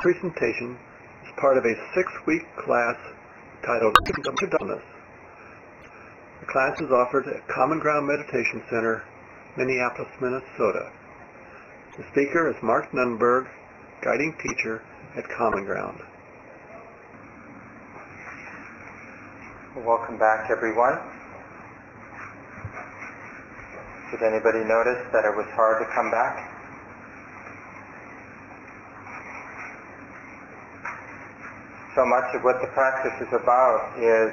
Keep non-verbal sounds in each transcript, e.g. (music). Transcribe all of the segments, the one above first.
presentation is part of a six-week class titled Dumbness. The class is offered at Common Ground Meditation Center, Minneapolis, Minnesota. The speaker is Mark Nunberg, guiding teacher at Common Ground. Welcome back, everyone. Did anybody notice that it was hard to come back? So much of what the practice is about is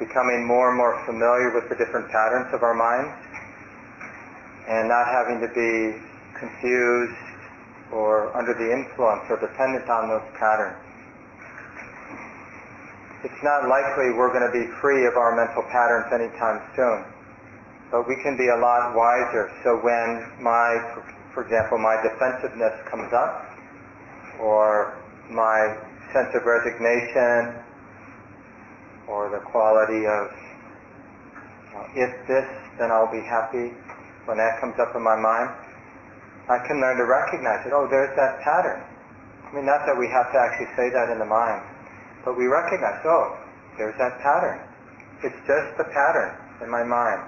becoming more and more familiar with the different patterns of our minds and not having to be confused or under the influence or dependent on those patterns. It's not likely we're going to be free of our mental patterns anytime soon, but we can be a lot wiser. So when my, for example, my defensiveness comes up, or my sense of resignation, or the quality of if this, then I'll be happy. When that comes up in my mind, I can learn to recognize it. Oh, there's that pattern. I mean, not that we have to actually say that in the mind, but we recognize, oh, there's that pattern. It's just the pattern in my mind.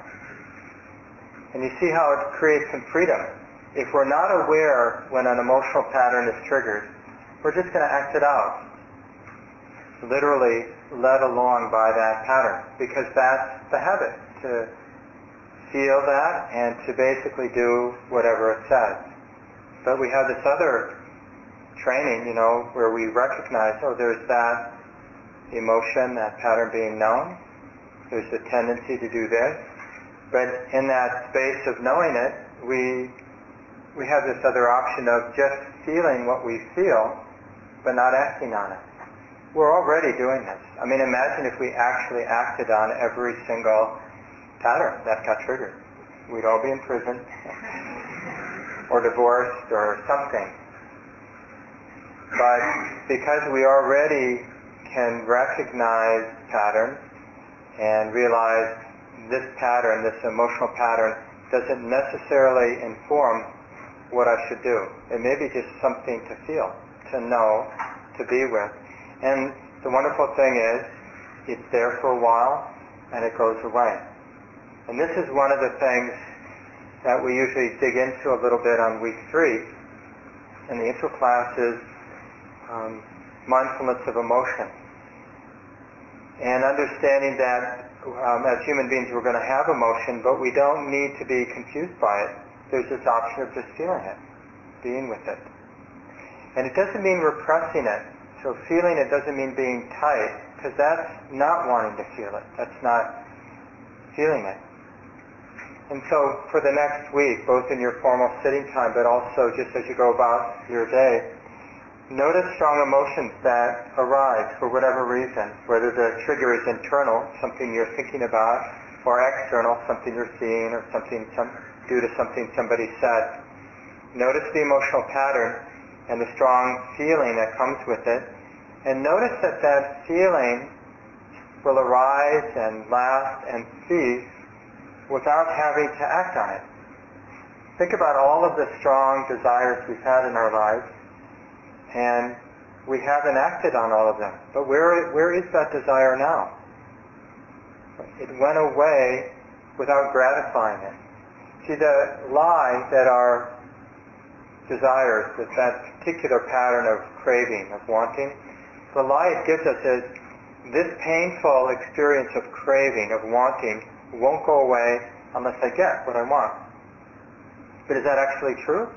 And you see how it creates some freedom. If we're not aware when an emotional pattern is triggered, we're just going to act it out. Literally led along by that pattern. Because that's the habit, to feel that and to basically do whatever it says. But we have this other training, you know, where we recognize, oh, there's that emotion, that pattern being known. There's a tendency to do this. But in that space of knowing it, we, we have this other option of just feeling what we feel, but not acting on it. We're already doing this. I mean, imagine if we actually acted on every single pattern that got triggered. We'd all be in prison, (laughs) or divorced, or something. But because we already can recognize patterns and realize this pattern, this emotional pattern, doesn't necessarily inform what I should do. It may be just something to feel, to know, to be with. And the wonderful thing is, it's there for a while and it goes away. And this is one of the things that we usually dig into a little bit on week three in the intro classes, um, mindfulness of emotion and understanding that um, as human beings we're going to have emotion, but we don't need to be confused by it. There's this option of just feeling it, being with it. And it doesn't mean repressing it. So feeling it doesn't mean being tight, because that's not wanting to feel it. That's not feeling it. And so for the next week, both in your formal sitting time, but also just as you go about your day, Notice strong emotions that arise for whatever reason, whether the trigger is internal, something you're thinking about, or external, something you're seeing, or something some, due to something somebody said. Notice the emotional pattern and the strong feeling that comes with it, and notice that that feeling will arise and last and cease without having to act on it. Think about all of the strong desires we've had in our lives and we haven't acted on all of them. But where, where is that desire now? It went away without gratifying it. See, the lie that our desires, that, that particular pattern of craving, of wanting, the lie it gives us is this painful experience of craving, of wanting, won't go away unless I get what I want. But is that actually true?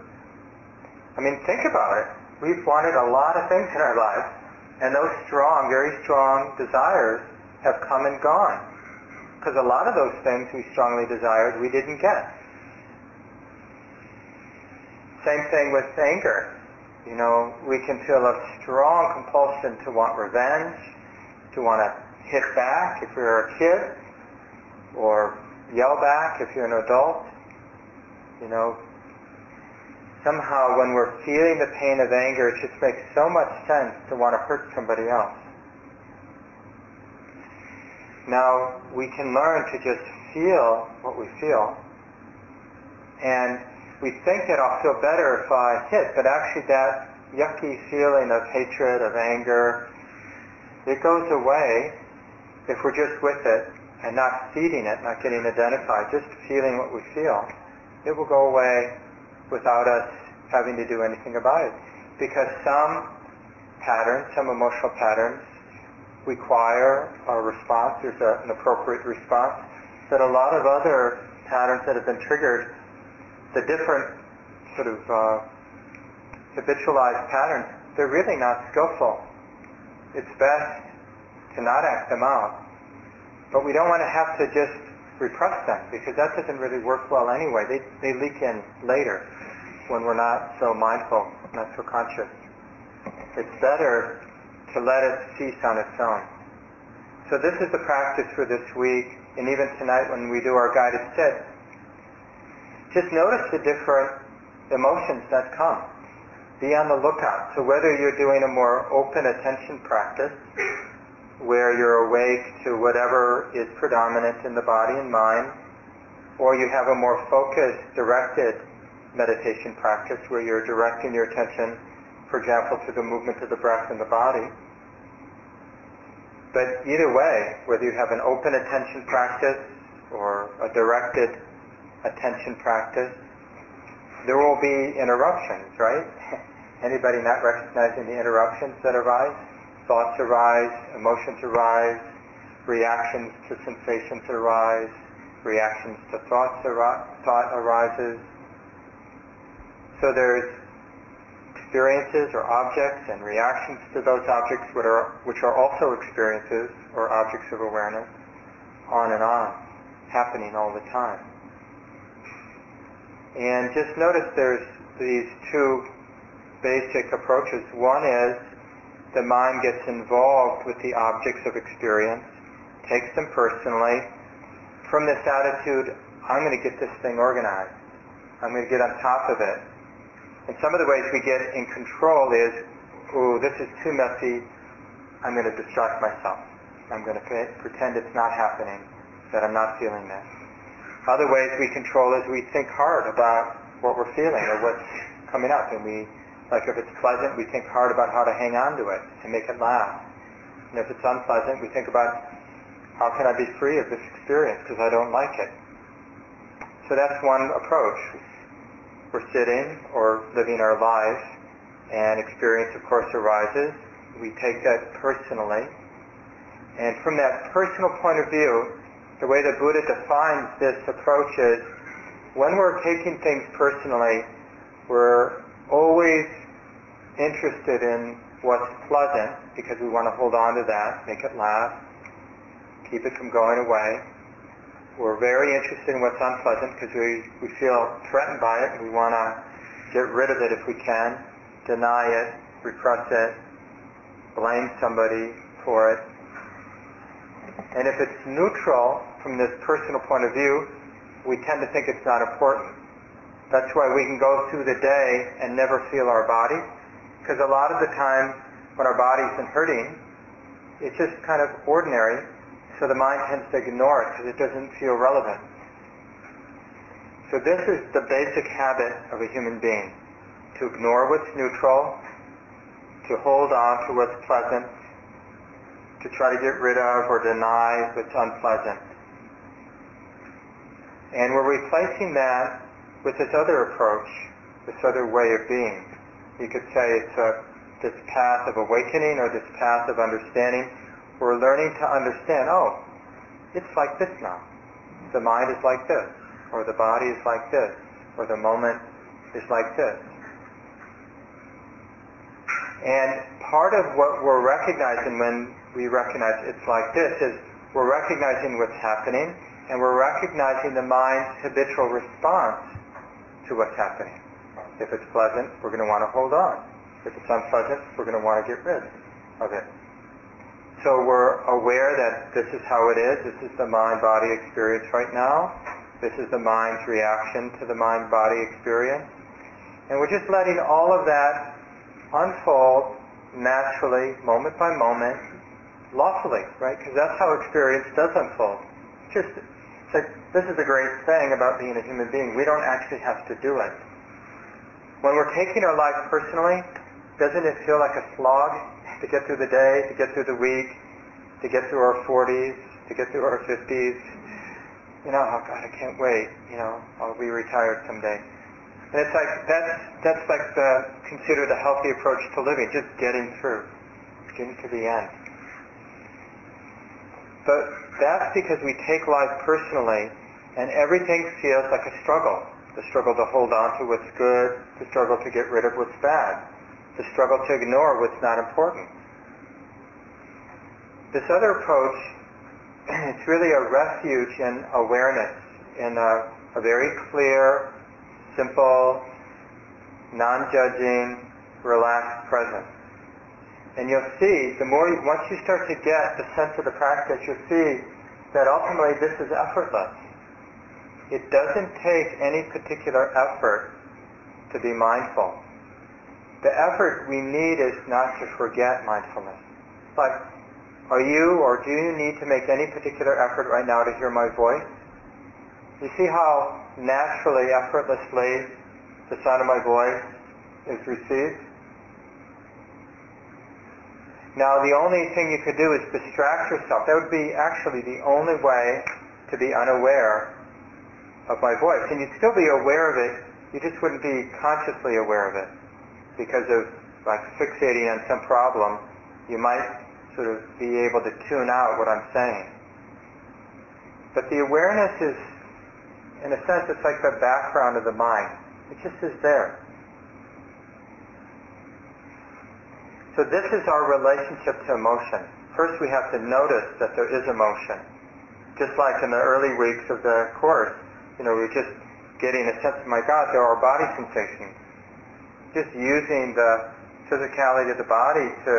I mean, think about it we've wanted a lot of things in our lives, and those strong, very strong desires have come and gone. Because a lot of those things we strongly desired, we didn't get. Same thing with anger. You know, we can feel a strong compulsion to want revenge, to want to hit back if you're a kid, or yell back if you're an adult. You know, somehow when we're feeling the pain of anger, it just makes so much sense to want to hurt somebody else. Now, we can learn to just feel what we feel, and we think that I'll feel better if I hit, but actually that yucky feeling of hatred, of anger, it goes away if we're just with it and not feeding it, not getting identified, just feeling what we feel. It will go away without us having to do anything about it. Because some patterns, some emotional patterns, require a response, there's a, an appropriate response, that a lot of other patterns that have been triggered, the different sort of uh, habitualized patterns, they're really not skillful. It's best to not act them out. But we don't want to have to just repress them because that doesn't really work well anyway. They, they leak in later when we're not so mindful, not so conscious. It's better to let it cease on its own. So this is the practice for this week, and even tonight when we do our guided sit. Just notice the different emotions that come. Be on the lookout. So whether you're doing a more open attention practice, where you're awake to whatever is predominant in the body and mind, or you have a more focused, directed meditation practice where you're directing your attention, for example, to the movement of the breath in the body. But either way, whether you have an open attention practice or a directed attention practice, there will be interruptions, right? (laughs) Anybody not recognizing the interruptions that arise? Thoughts arise, emotions arise, reactions to sensations arise, reactions to thoughts ar- thought arises. So there's experiences or objects and reactions to those objects which are, which are also experiences or objects of awareness, on and on, happening all the time. And just notice there's these two basic approaches. One is the mind gets involved with the objects of experience, takes them personally, from this attitude, I'm going to get this thing organized. I'm going to get on top of it. And some of the ways we get in control is, ooh, this is too messy. I'm going to distract myself. I'm going to pretend it's not happening, that I'm not feeling this. Other ways we control is we think hard about what we're feeling or what's coming up, and we like if it's pleasant, we think hard about how to hang on to it and make it last. And if it's unpleasant, we think about how can I be free of this experience because I don't like it. So that's one approach. We're sitting or living our lives and experience of course arises. We take that personally. And from that personal point of view, the way the Buddha defines this approach is when we're taking things personally, we're always interested in what's pleasant because we want to hold on to that, make it last, keep it from going away. We're very interested in what's unpleasant because we, we feel threatened by it and we want to get rid of it if we can, deny it, repress it, blame somebody for it. And if it's neutral from this personal point of view, we tend to think it's not important. That's why we can go through the day and never feel our body because a lot of the time when our body's been hurting, it's just kind of ordinary, so the mind tends to ignore it because it doesn't feel relevant. So this is the basic habit of a human being, to ignore what's neutral, to hold on to what's pleasant, to try to get rid of or deny what's unpleasant. And we're replacing that with this other approach, this other way of being you could say it's a, this path of awakening or this path of understanding. We're learning to understand, oh, it's like this now. The mind is like this, or the body is like this, or the moment is like this. And part of what we're recognizing when we recognize it's like this is we're recognizing what's happening and we're recognizing the mind's habitual response to what's happening. If it's pleasant, we're going to want to hold on. If it's unpleasant, we're going to want to get rid of it. So we're aware that this is how it is. This is the mind-body experience right now. This is the mind's reaction to the mind-body experience. And we're just letting all of that unfold naturally, moment by moment, lawfully, right? Because that's how experience does unfold. Just, like, this is the great thing about being a human being. We don't actually have to do it when we're taking our life personally, doesn't it feel like a slog to get through the day, to get through the week, to get through our 40s, to get through our 50s? You know, oh God, I can't wait. You know, I'll be retired someday. And it's like that's that's like the considered a healthy approach to living, just getting through, getting to the end. But that's because we take life personally, and everything feels like a struggle. The struggle to hold on to what's good, the struggle to get rid of what's bad, the struggle to ignore what's not important. This other approach (clears throat) it's really a refuge in awareness, in a, a very clear, simple, non-judging, relaxed presence. And you'll see, the more you, once you start to get the sense of the practice, you'll see that ultimately this is effortless. It doesn't take any particular effort to be mindful. The effort we need is not to forget mindfulness. But are you or do you need to make any particular effort right now to hear my voice? You see how naturally, effortlessly the sound of my voice is received? Now the only thing you could do is distract yourself. That would be actually the only way to be unaware of my voice. And you'd still be aware of it, you just wouldn't be consciously aware of it. Because of like fixating on some problem, you might sort of be able to tune out what I'm saying. But the awareness is, in a sense, it's like the background of the mind. It just is there. So this is our relationship to emotion. First we have to notice that there is emotion. Just like in the early weeks of the course, you know, we're just getting a sense of, my God, there are body sensations. Just using the physicality of the body to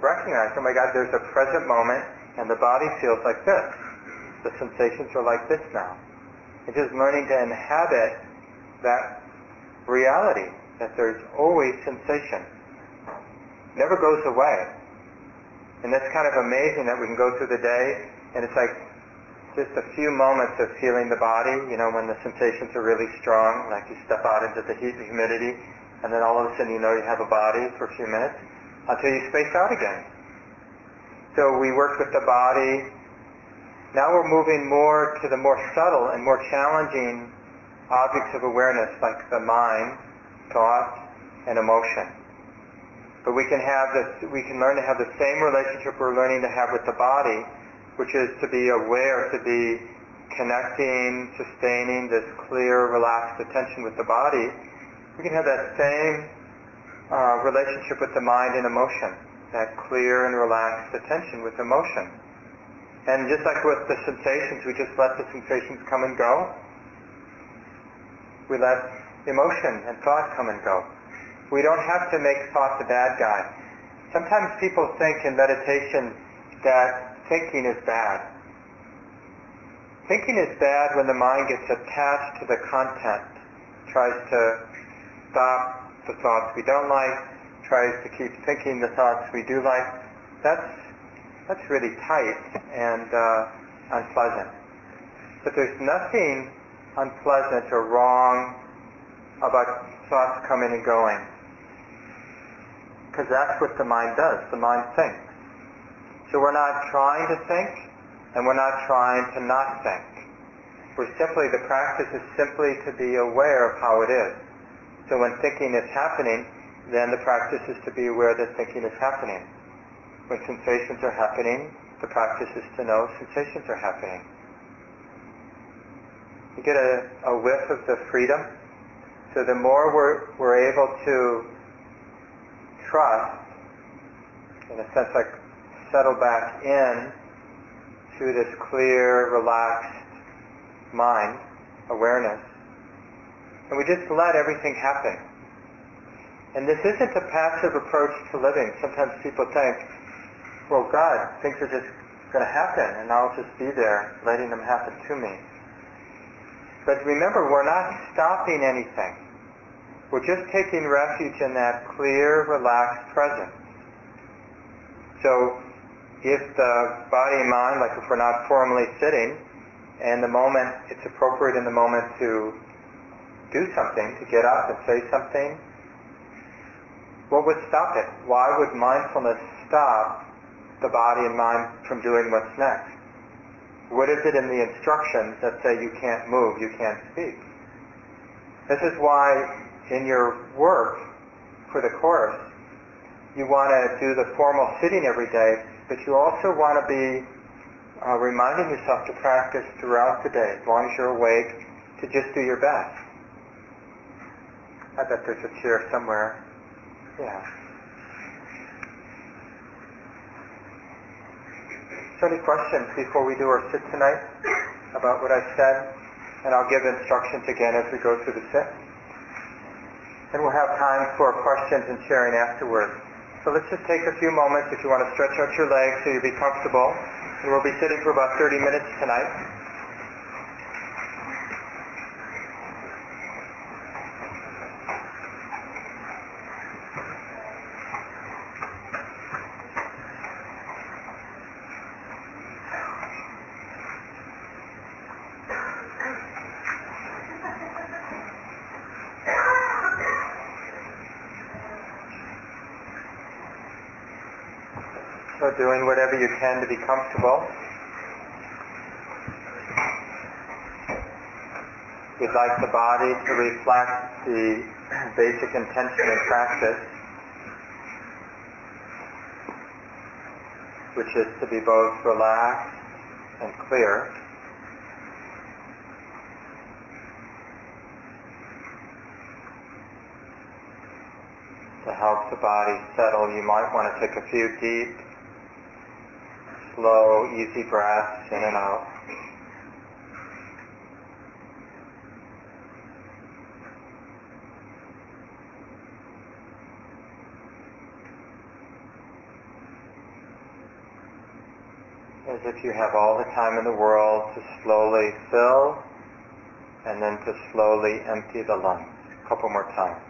recognize, oh my God, there's a present moment and the body feels like this. The sensations are like this now. It's just learning to inhabit that reality, that there's always sensation. Never goes away. And that's kind of amazing that we can go through the day and it's like just a few moments of feeling the body, you know, when the sensations are really strong, like you step out into the heat and humidity, and then all of a sudden you know you have a body for a few minutes until you space out again. So we worked with the body. Now we're moving more to the more subtle and more challenging objects of awareness like the mind, thought, and emotion. But we can have this, we can learn to have the same relationship we're learning to have with the body, which is to be aware, to be connecting, sustaining this clear, relaxed attention with the body. We can have that same uh, relationship with the mind and emotion, that clear and relaxed attention with emotion. And just like with the sensations, we just let the sensations come and go. We let emotion and thought come and go. We don't have to make thought the bad guy. Sometimes people think in meditation that thinking is bad. Thinking is bad when the mind gets attached to the content, tries to stop the thoughts we don't like, tries to keep thinking the thoughts we do like, that's, that's really tight and uh, unpleasant. But there's nothing unpleasant or wrong about thoughts coming and going. Because that's what the mind does. The mind thinks. So we're not trying to think, and we're not trying to not think. We're simply, the practice is simply to be aware of how it is. So when thinking is happening, then the practice is to be aware that thinking is happening. When sensations are happening, the practice is to know sensations are happening. You get a, a whiff of the freedom. So the more we're, we're able to trust, in a sense like settle back in to this clear, relaxed mind, awareness, and we just let everything happen. And this isn't a passive approach to living. Sometimes people think, well, God, things are just going to happen, and I'll just be there letting them happen to me. But remember, we're not stopping anything. We're just taking refuge in that clear, relaxed presence. So if the body and mind, like if we're not formally sitting, and the moment, it's appropriate in the moment to do something, to get up and say something, what would stop it? Why would mindfulness stop the body and mind from doing what's next? What is it in the instructions that say you can't move, you can't speak? This is why in your work for the course, you want to do the formal sitting every day, but you also want to be uh, reminding yourself to practice throughout the day, as long as you're awake, to just do your best. I bet there's a chair somewhere. Yeah. So any questions before we do our sit tonight about what I said? And I'll give instructions again as we go through the sit. And we'll have time for questions and sharing afterwards. So let's just take a few moments if you want to stretch out your legs so you'll be comfortable. And we'll be sitting for about 30 minutes tonight. Doing whatever you can to be comfortable. We'd like the body to reflect the (clears throat) basic intention and practice, which is to be both relaxed and clear. To help the body settle, you might want to take a few deep slow, easy breaths in and out. As if you have all the time in the world to slowly fill and then to slowly empty the lungs. A couple more times.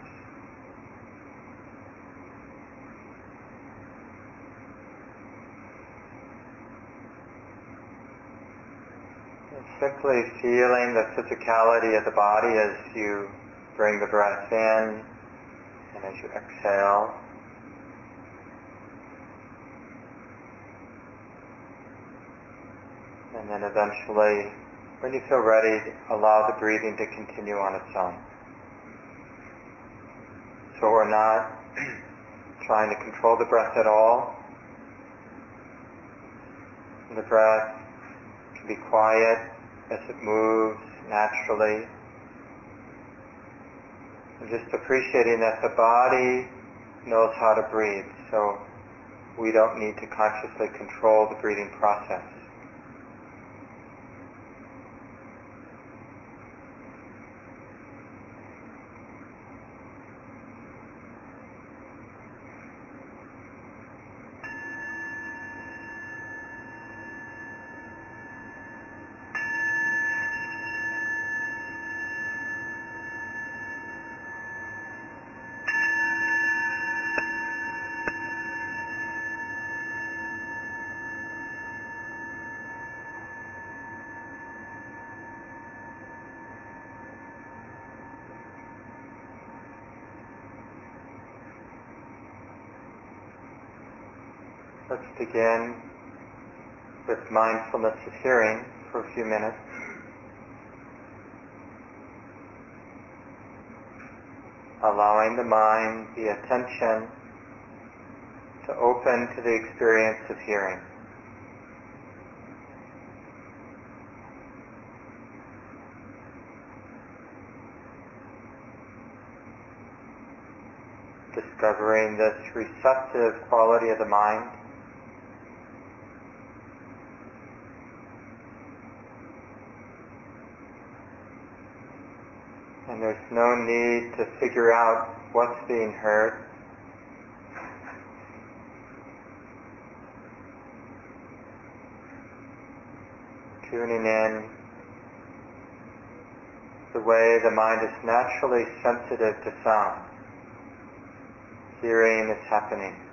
Simply feeling the physicality of the body as you bring the breath in and as you exhale. And then eventually, when you feel ready, allow the breathing to continue on its own. So we're not (clears throat) trying to control the breath at all. The breath can be quiet as it moves naturally. And just appreciating that the body knows how to breathe, so we don't need to consciously control the breathing process. Let's begin with mindfulness of hearing for a few minutes. Allowing the mind, the attention, to open to the experience of hearing. Discovering this receptive quality of the mind. And there's no need to figure out what's being heard. Tuning in the way the mind is naturally sensitive to sound. Hearing is happening.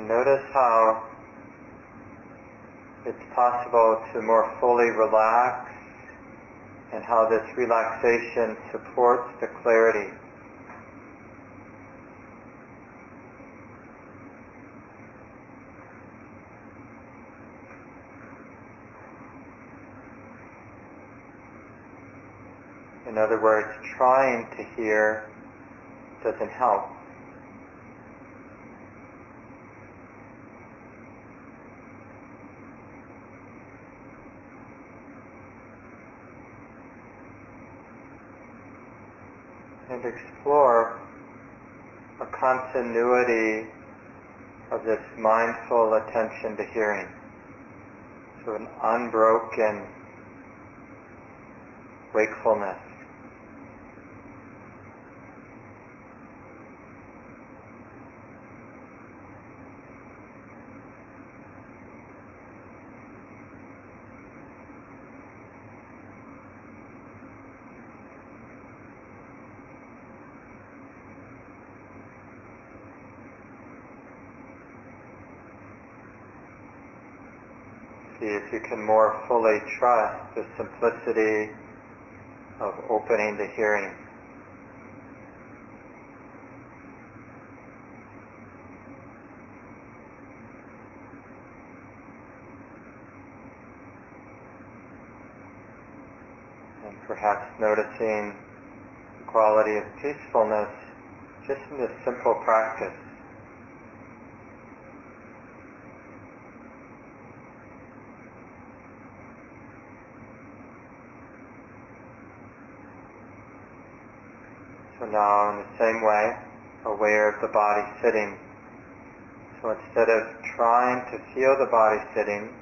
And notice how it's possible to more fully relax and how this relaxation supports the clarity. In other words, trying to hear doesn't help. And explore a continuity of this mindful attention to hearing. So an unbroken wakefulness. Can more fully trust the simplicity of opening the hearing. And perhaps noticing the quality of peacefulness just in this simple practice. So now in the same way, aware of the body sitting. So instead of trying to feel the body sitting,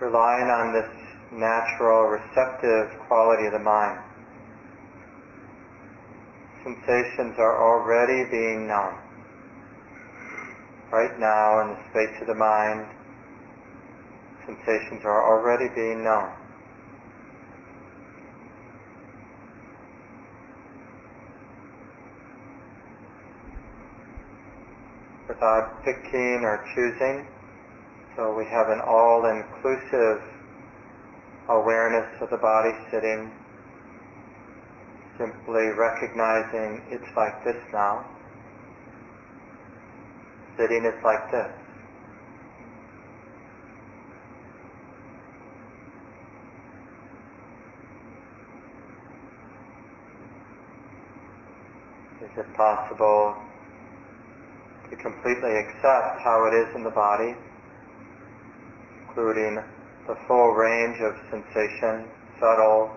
relying on this natural receptive quality of the mind. Sensations are already being known. Right now in the space of the mind, sensations are already being known. Picking or choosing. So we have an all-inclusive awareness of the body sitting, simply recognizing it's like this now. Sitting is like this. Is it possible to completely accept how it is in the body, including the full range of sensation, subtle,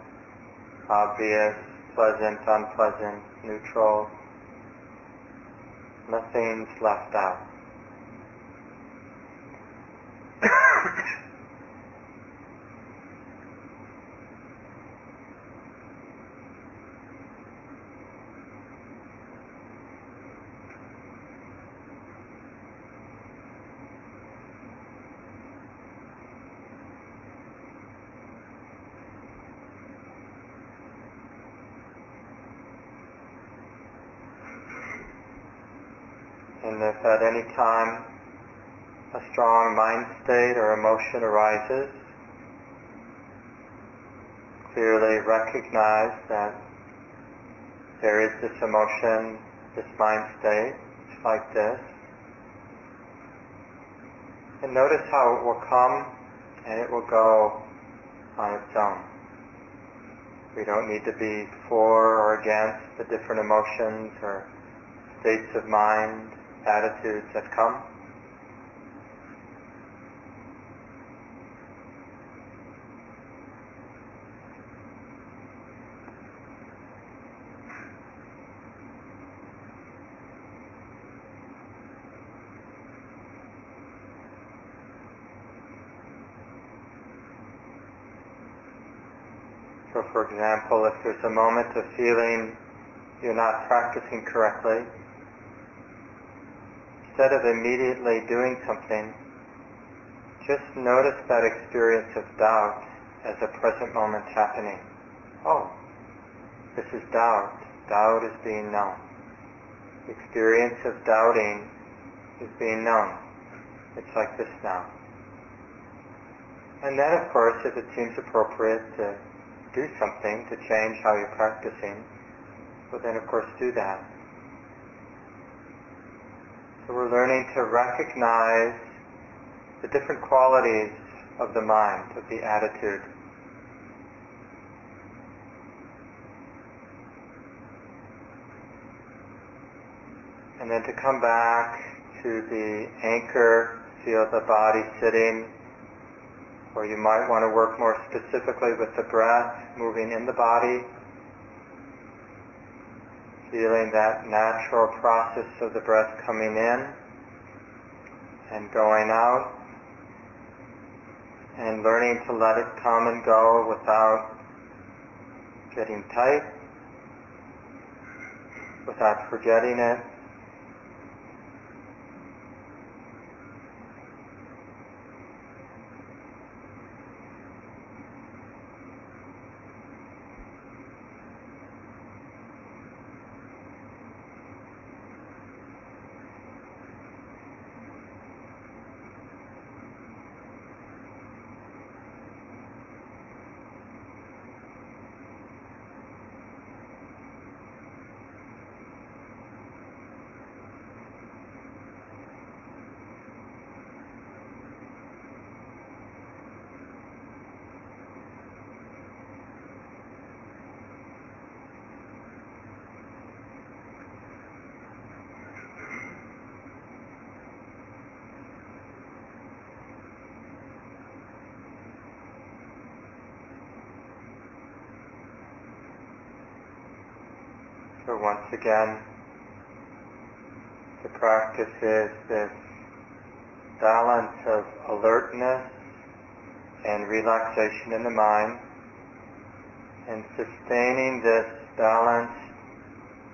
obvious, pleasant, unpleasant, neutral. Nothing's left out. And if at any time a strong mind state emotion arises, clearly recognize that there is this emotion, this mind state, like this. And notice how it will come and it will go on its own. We don't need to be for or against the different emotions or states of mind attitudes that come. So for example, if there's a moment of feeling you're not practicing correctly, instead of immediately doing something, just notice that experience of doubt as a present moment happening. Oh, this is doubt. Doubt is being known. Experience of doubting is being known. It's like this now. And then, of course, if it seems appropriate to do something to change how you're practicing, well then, of course, do that. So we're learning to recognize the different qualities of the mind, of the attitude. And then to come back to the anchor, feel the body sitting, or you might want to work more specifically with the breath moving in the body, feeling that natural process of the breath coming in and going out, and learning to let it come and go without getting tight, without forgetting it. So once again, the practice is this balance of alertness and relaxation in the mind, and sustaining this balanced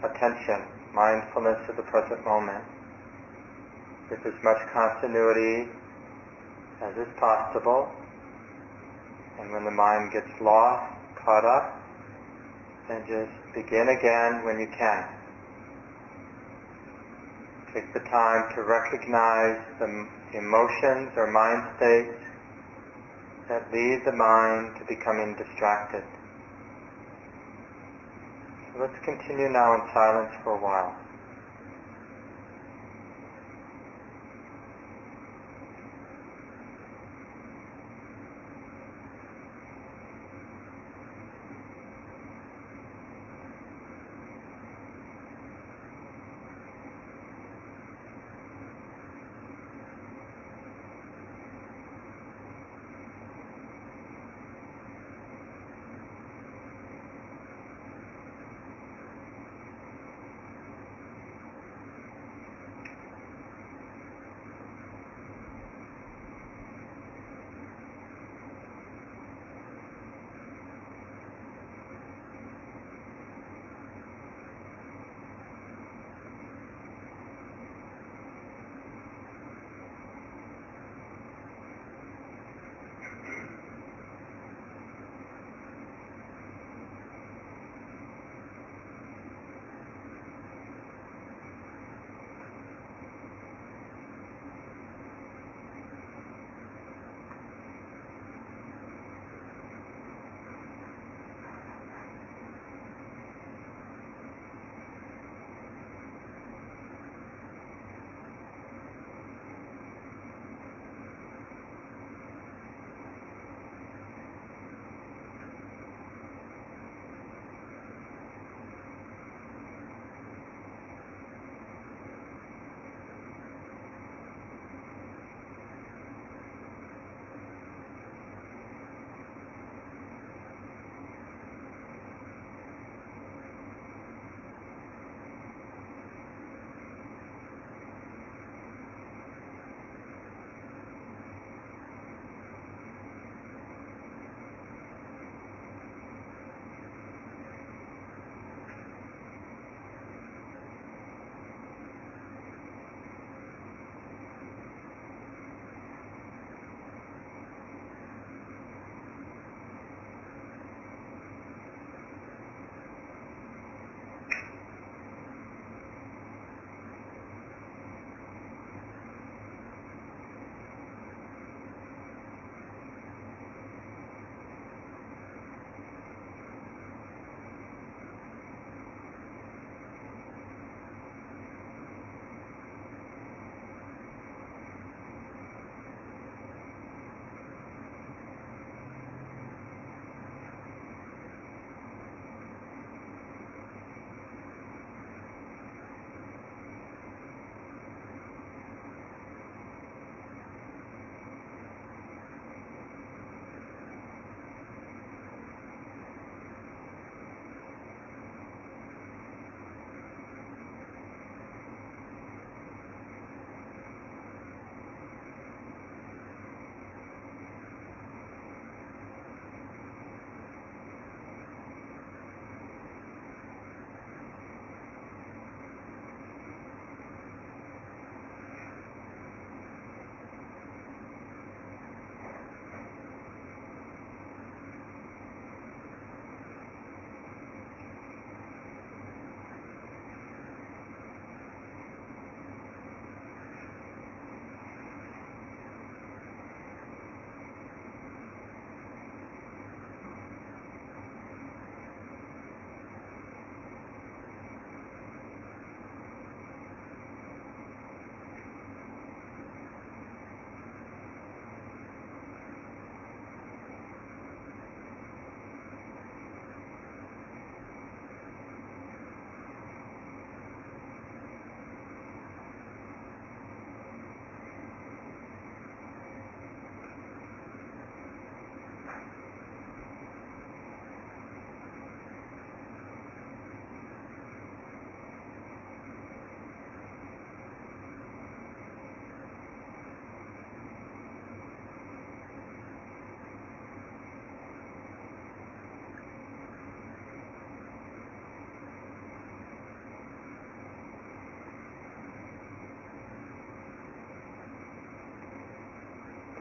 attention, mindfulness of the present moment, with as much continuity as is possible. And when the mind gets lost, caught up, then just begin again when you can. Take the time to recognize the emotions or mind states that lead the mind to becoming distracted. So let's continue now in silence for a while.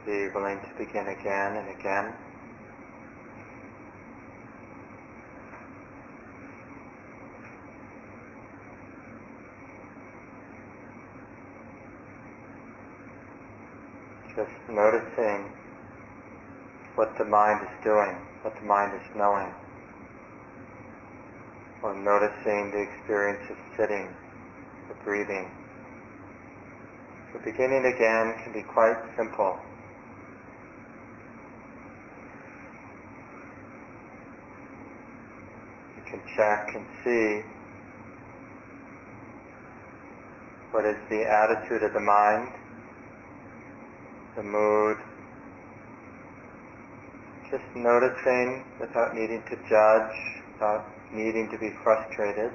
Be willing to begin again and again. Just noticing what the mind is doing, what the mind is knowing, or noticing the experience of sitting, or breathing. So beginning again can be quite simple. Can check and see what is the attitude of the mind, the mood, just noticing without needing to judge, without needing to be frustrated,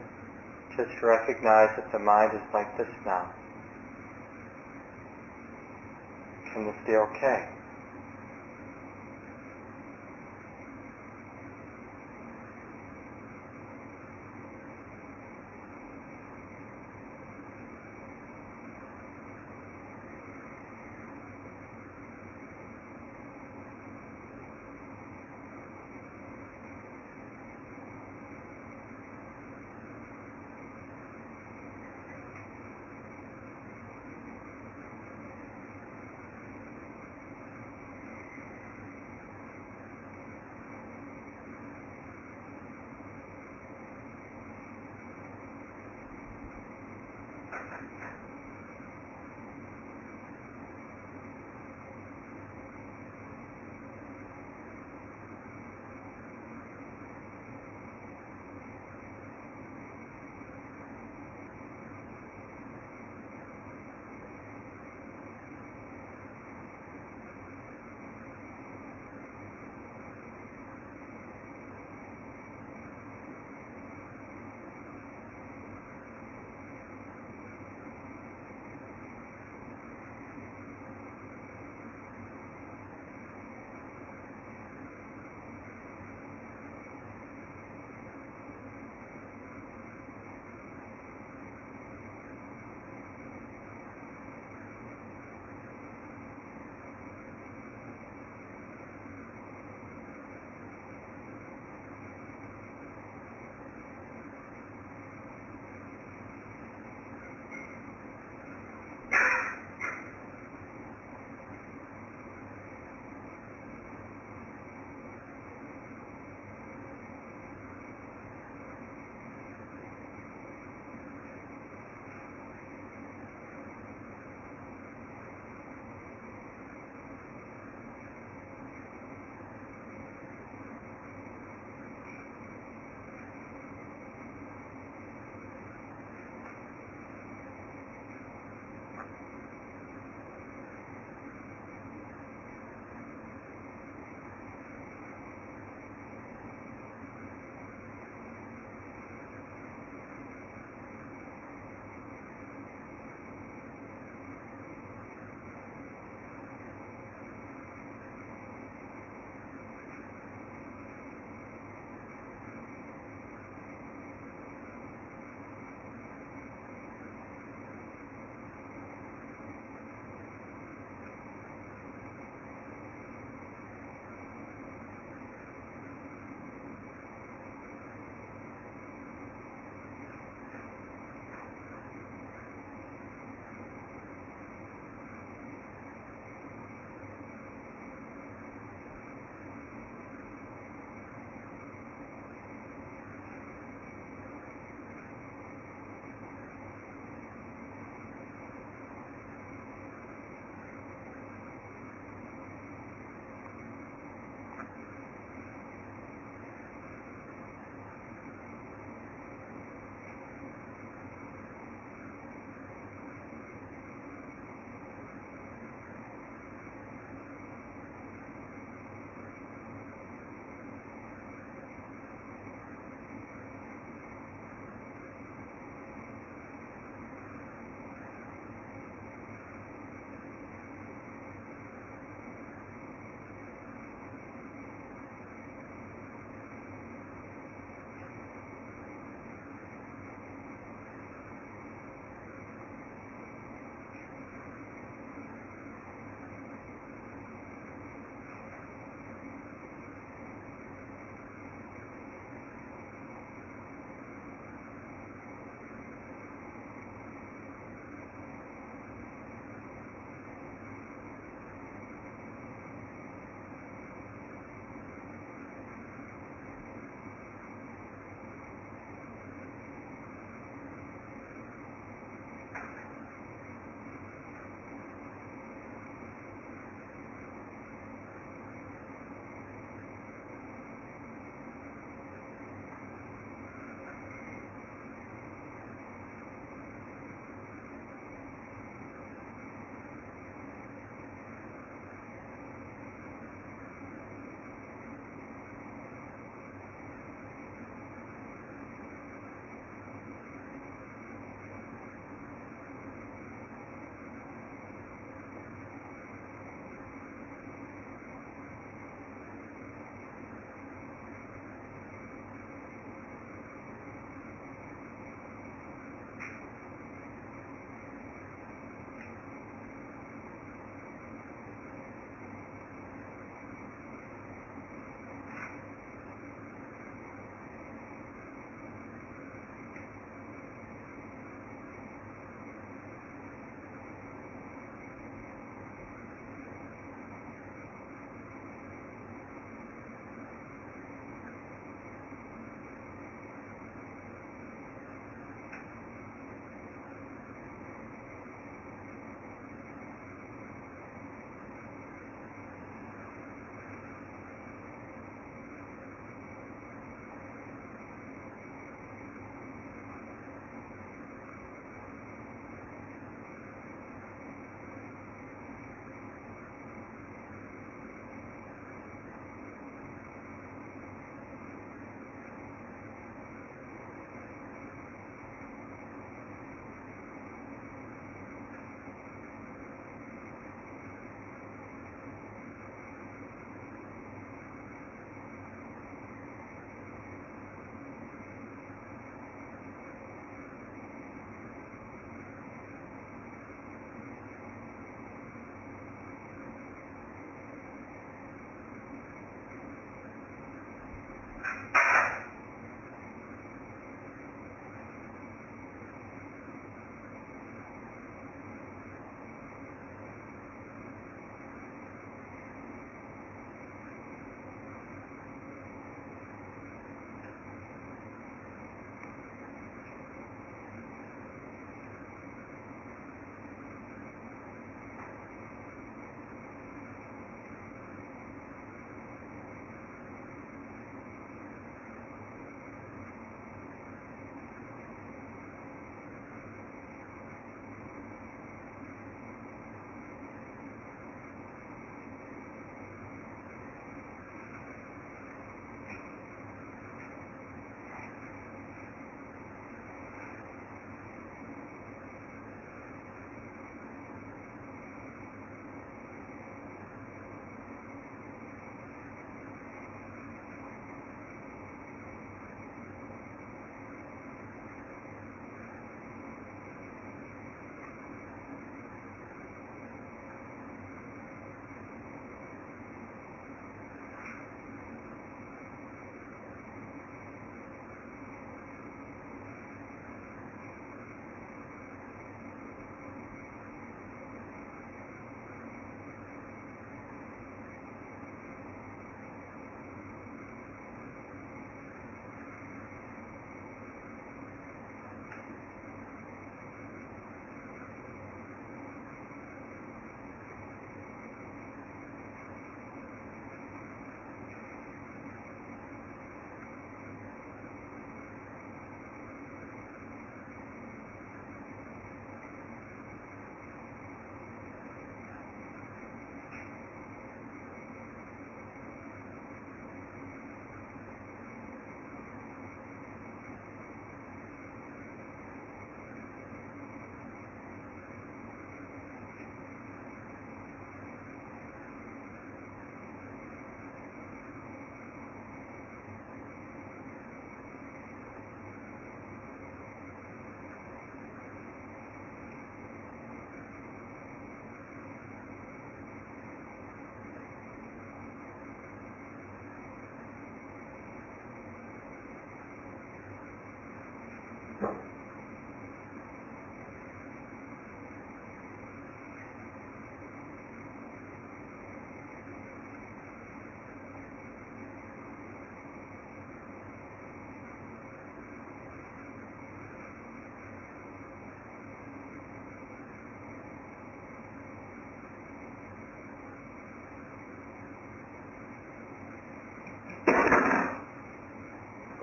just recognize that the mind is like this now. Can this be okay?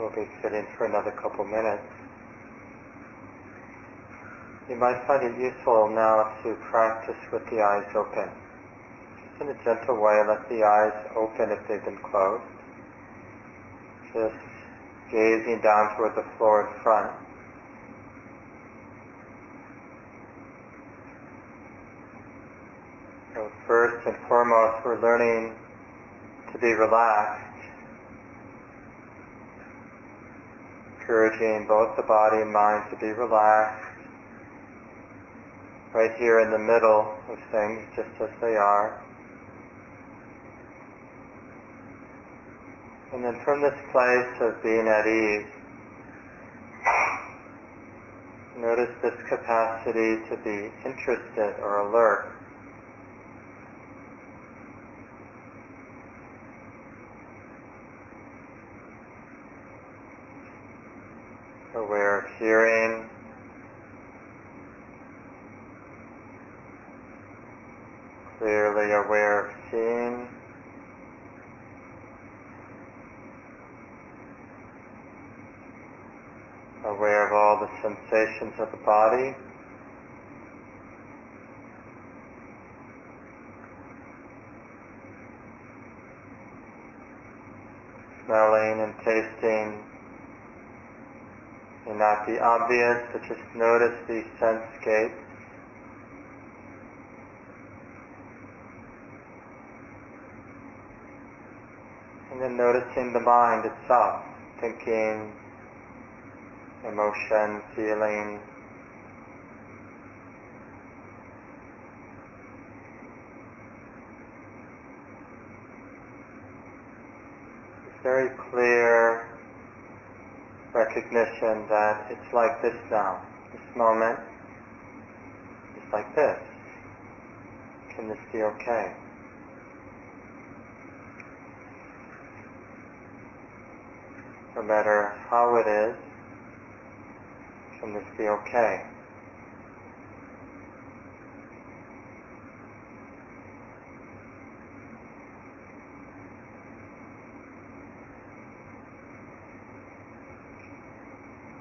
We'll be sitting for another couple minutes. You might find it useful now to practice with the eyes open. Just in a gentle way, let the eyes open if they've been closed. Just gazing down toward the floor in front. So first and foremost, we're learning to be relaxed, encouraging both the body and mind to be relaxed, right here in the middle of things, just as they are. And then from this place of being at ease, notice this capacity to be interested or alert. Aware of hearing, clearly aware of seeing. aware of all the sensations of the body. Smelling and tasting may not be obvious, but just notice these sensescapes. And then noticing the mind itself, thinking, emotion, feeling. Very clear recognition that it's like this now. This moment is like this. Can this be okay? No matter how it is, can this be okay?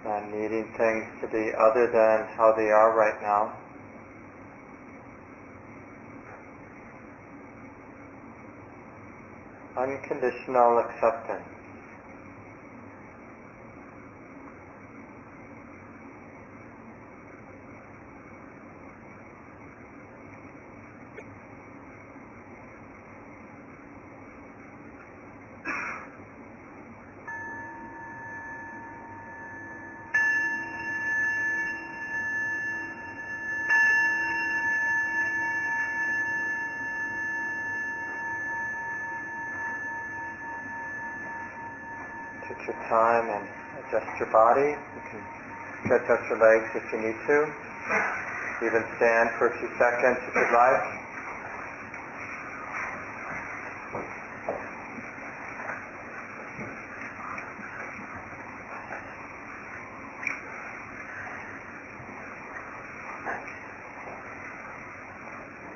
Not needing things to be other than how they are right now. Unconditional acceptance. Take your time and adjust your body. You can stretch out your legs if you need to. Even stand for a few seconds if you'd like.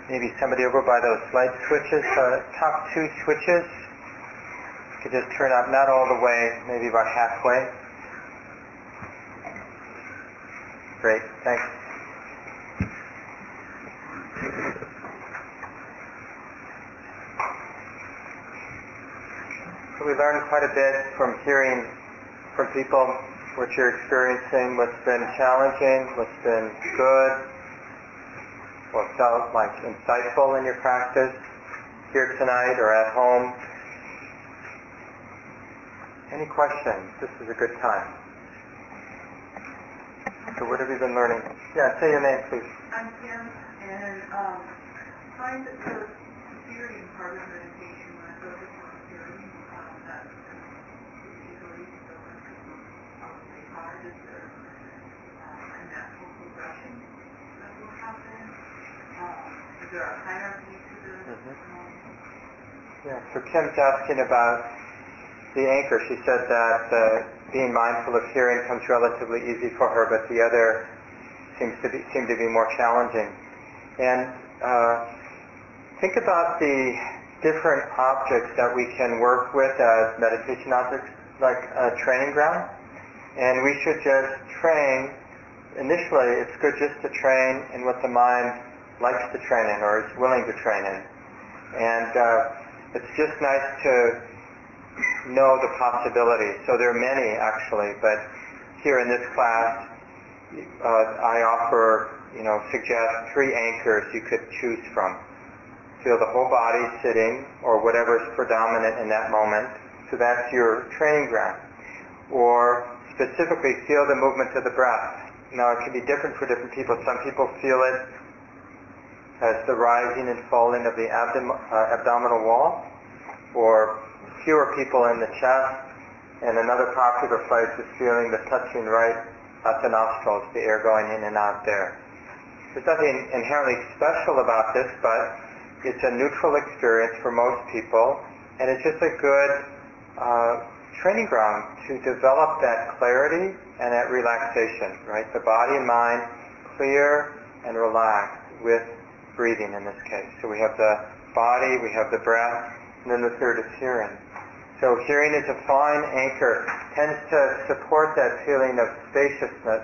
Maybe somebody over by those light switches, uh, top two switches, could just turn up not all the way, maybe about halfway. Great, thanks. So we learned quite a bit from hearing from people what you're experiencing, what's been challenging, what's been good, what felt like insightful in your practice here tonight or at home. Any questions? This is a good time. So what have you been learning? Yeah, say your name, please. I'm Kim, and um, find the hearing part of meditation, when I focus on hearing, um, that usually so when people probably hard is there um, a natural progression that will happen? Um, is Mhm. Um, Yeah, so Kim's asking about the anchor. She said that uh, being mindful of hearing comes relatively easy for her, but the other seems to be seem to be more challenging. And uh, think about the different objects that we can work with as meditation objects, like a training ground, and we should just train. Initially, it's good just to train in what the mind likes to train in or is willing to train in. And uh, it's just nice to know the possibilities. So there are many actually, but here in this class, uh, I offer, you know, suggest three anchors you could choose from. Feel the whole body sitting or whatever is predominant in that moment. So that's your training ground. Or specifically feel the movement of the breath. Now it can be different for different people. Some people feel it as the rising and falling of the abdom- uh, abdominal wall, or fewer people in the chest. And another popular place is feeling the touching right at the nostrils, the air going in and out there. There's nothing inherently special about this, but it's a neutral experience for most people, and it's just a good uh, training ground to develop that clarity and that relaxation, right? The body and mind clear and relaxed with breathing in this case. So we have the body, we have the breath, and then the third is hearing. So hearing is a fine anchor, tends to support that feeling of spaciousness.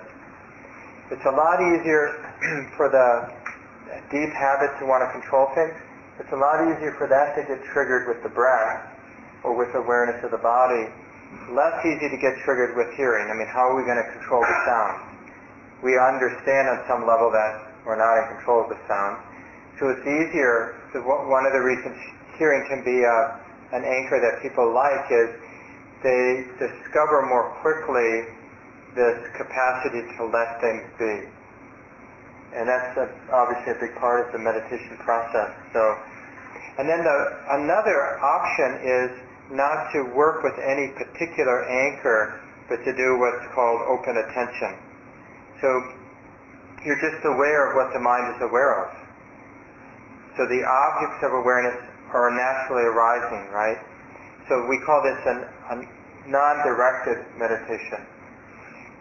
It's a lot easier (clears throat) for the deep habit to want to control things. It's a lot easier for that to get triggered with the breath or with awareness of the body. Less easy to get triggered with hearing. I mean, how are we going to control the sound? We understand on some level that we're not in control of the sound. So it's easier. So one of the reasons hearing can be a an anchor that people like is they discover more quickly this capacity to let things be. And that's a, obviously a big part of the meditation process. So, and then the, another option is not to work with any particular anchor, but to do what's called open attention. So you're just aware of what the mind is aware of. So the objects of awareness are naturally arising, right? So we call this an, a non-directed meditation.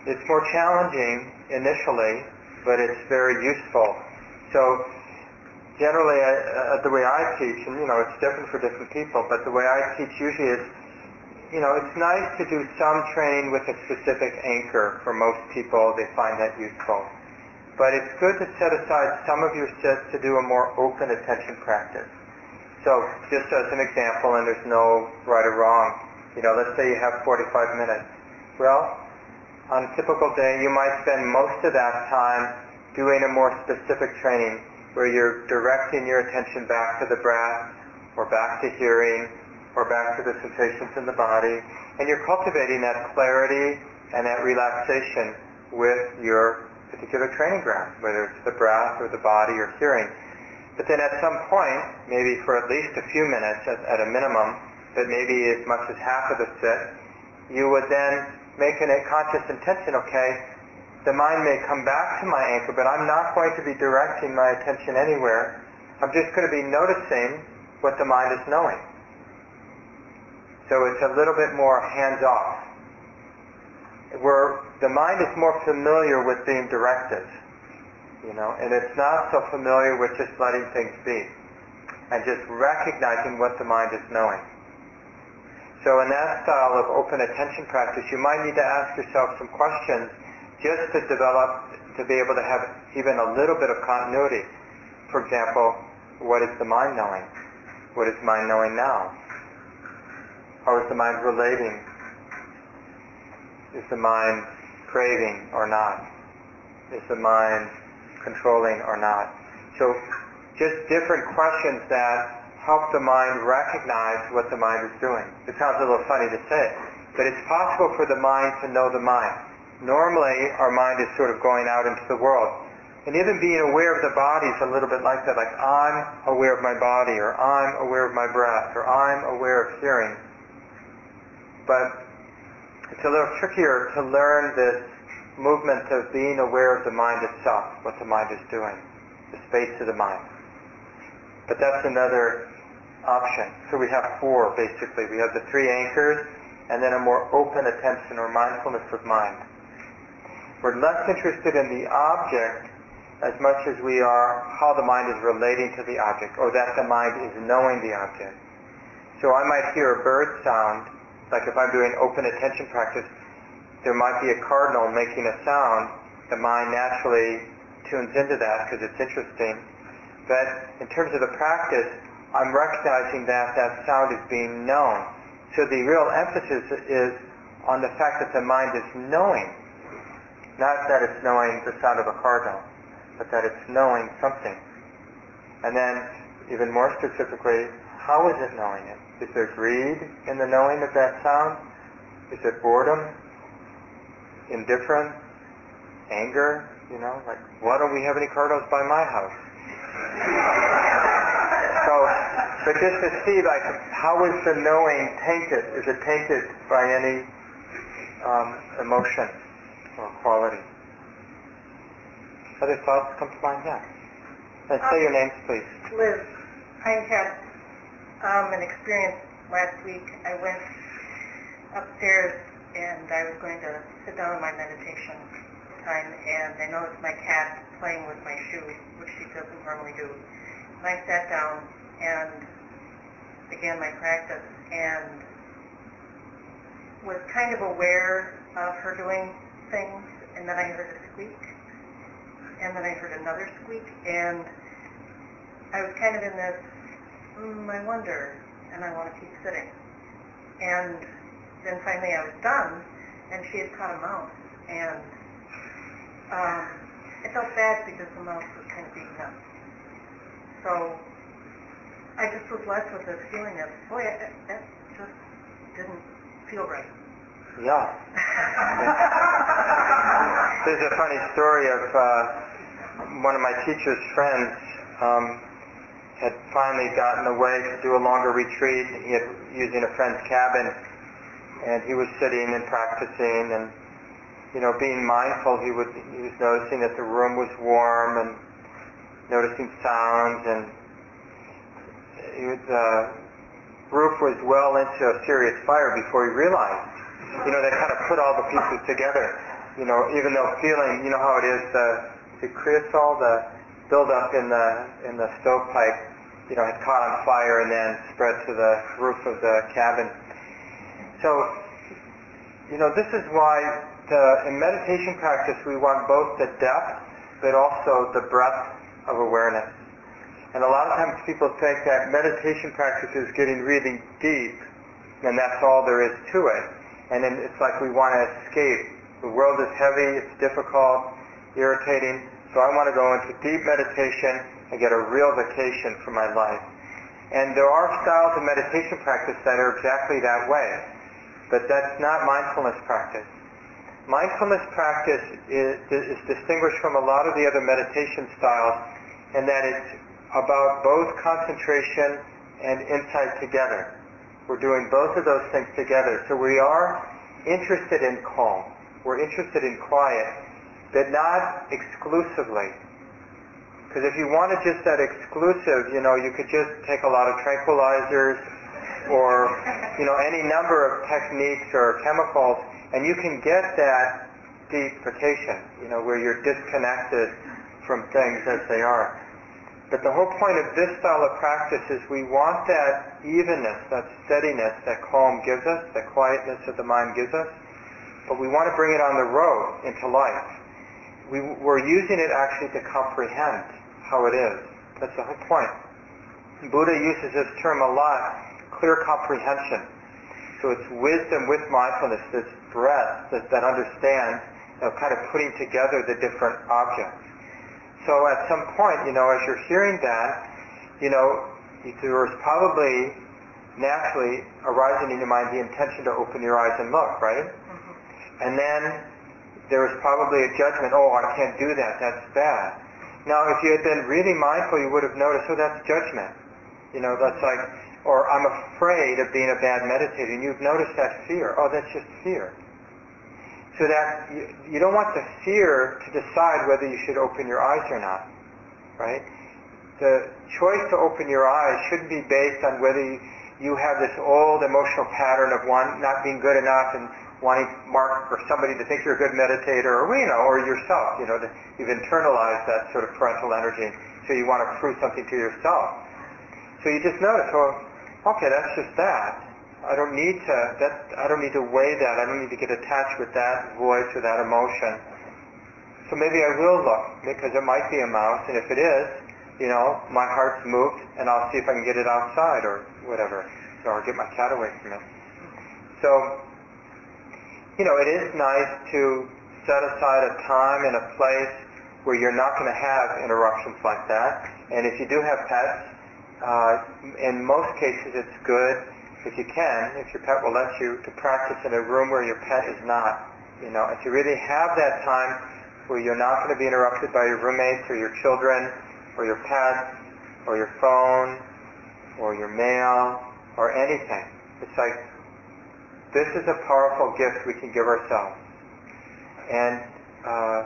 It's more challenging initially, but it's very useful. So generally, uh, the way I teach, and you know, it's different for different people, but the way I teach usually is, you know, it's nice to do some training with a specific anchor. For most people, they find that useful. But it's good to set aside some of your sits to do a more open attention practice. So just as an example, and there's no right or wrong, you know, let's say you have 45 minutes. Well, on a typical day, you might spend most of that time doing a more specific training where you're directing your attention back to the breath or back to hearing or back to the sensations in the body. And you're cultivating that clarity and that relaxation with your particular training ground, whether it's the breath or the body or hearing. But then at some point, maybe for at least a few minutes at, at a minimum, but maybe as much as half of the sit, you would then make a conscious intention, okay, the mind may come back to my anchor, but I'm not going to be directing my attention anywhere. I'm just going to be noticing what the mind is knowing. So it's a little bit more hands-off. Where the mind is more familiar with being directed you know, and it's not so familiar with just letting things be and just recognizing what the mind is knowing. So in that style of open attention practice, you might need to ask yourself some questions just to develop, to be able to have even a little bit of continuity. For example, what is the mind knowing? What is mind knowing now? How is the mind relating? Is the mind craving or not? Is the mind controlling or not. So just different questions that help the mind recognize what the mind is doing. It sounds a little funny to say, but it's possible for the mind to know the mind. Normally, our mind is sort of going out into the world. And even being aware of the body is a little bit like that, like I'm aware of my body, or I'm aware of my breath, or I'm aware of hearing. But it's a little trickier to learn this movement of being aware of the mind itself, what the mind is doing, the space of the mind. But that's another option. So we have four, basically. We have the three anchors, and then a more open attention or mindfulness of mind. We're less interested in the object as much as we are how the mind is relating to the object, or that the mind is knowing the object. So I might hear a bird sound, like if I'm doing open attention practice, there might be a cardinal making a sound. The mind naturally tunes into that because it's interesting. But in terms of the practice, I'm recognizing that that sound is being known. So the real emphasis is on the fact that the mind is knowing. Not that it's knowing the sound of a cardinal, but that it's knowing something. And then, even more specifically, how is it knowing it? Is there greed in the knowing of that sound? Is it boredom? Indifference? Anger? You know, like, why don't we have any cardinals by my house? (laughs) so, but just to see, like, how is the knowing tainted? Is it tainted by any um, emotion or quality? Other thoughts come to mind? Yeah. And say your names, please. Liz, I had um, an experience last week. I went upstairs and I was going to sit down in my meditation time, and I noticed my cat playing with my shoe, which she doesn't normally do. And I sat down and began my practice and was kind of aware of her doing things, and then I heard a squeak, and then I heard another squeak, and I was kind of in this, mm, I wonder, and I want to keep sitting. And then finally I was done, and she had caught a mouse, and um, I felt bad because the mouse was kind of beaten up. So I just was left with this feeling of, boy, that, that just didn't feel right. Yeah. (laughs) There's a funny story of uh, one of my teacher's friends um, had finally gotten away to do a longer retreat. He had using a friend's cabin, and he was sitting and practicing and you know, being mindful, he would he was noticing that the room was warm and noticing sounds, and he was, uh, roof was well into a serious fire before he realized. You know, they kind of put all the pieces together. You know, even though feeling, you know how it is, the, the creosol, the buildup in the in the stovepipe, you know, had caught on fire and then spread to the roof of the cabin. So, you know, this is why the, in meditation practice, we want both the depth, but also the breadth of awareness. And a lot of times people think that meditation practice is getting really deep, and that's all there is to it. And then it's like we want to escape. The world is heavy, it's difficult, irritating, so I want to go into deep meditation and get a real vacation from my life. And there are styles of meditation practice that are exactly that way, but that's not mindfulness practice mindfulness practice is, is, distinguished from a lot of the other meditation styles in that it's about both concentration and insight together. We're doing both of those things together. So we are interested in calm. We're interested in quiet, but not exclusively. Because if you wanted just that exclusive, you know, you could just take a lot of tranquilizers or, you know, any number of techniques or chemicals and you can get that deep vacation, you know, where you're disconnected from things as they are. But the whole point of this style of practice is we want that evenness, that steadiness that calm gives us, that quietness that the mind gives us, but we want to bring it on the road into life. We, we're using it actually to comprehend how it is. That's the whole point. Buddha uses this term a lot, clear comprehension. So it's wisdom with mindfulness, this breadth that, that understands, you know, kind of putting together the different objects. So at some point, you know, as you're hearing that, you know, there was probably naturally arising in your mind the intention to open your eyes and look, right? Mm-hmm. And then there was probably a judgment, oh, I can't do that, that's bad. Now, if you had been really mindful, you would have noticed, oh, that's judgment. You know, that's like, or I'm afraid of being a bad meditator, and you've noticed that fear. Oh, that's just fear. So that you, you don't want the fear to decide whether you should open your eyes or not, right? The choice to open your eyes shouldn't be based on whether you, you have this old emotional pattern of one not being good enough and wanting Mark or somebody to think you're a good meditator, or you know, or yourself. You know, that you've internalized that sort of parental energy, so you want to prove something to yourself. So you just notice, well, okay, that's just that. I don't need to that I don't need to weigh that. I don't need to get attached with that voice or that emotion. So maybe I will look because it might be a mouse, and if it is, you know, my heart's moved, and I'll see if I can get it outside or whatever, or get my cat away from it. So, you know, it is nice to set aside a time and a place where you're not going to have interruptions like that. And if you do have pets, uh, in most cases it's good if you can, if your pet will let you, to practice in a room where your pet is not. You know, if you really have that time where you're not going to be interrupted by your roommates or your children or your pets or your phone or your mail or anything. It's like this is a powerful gift we can give ourselves. And uh,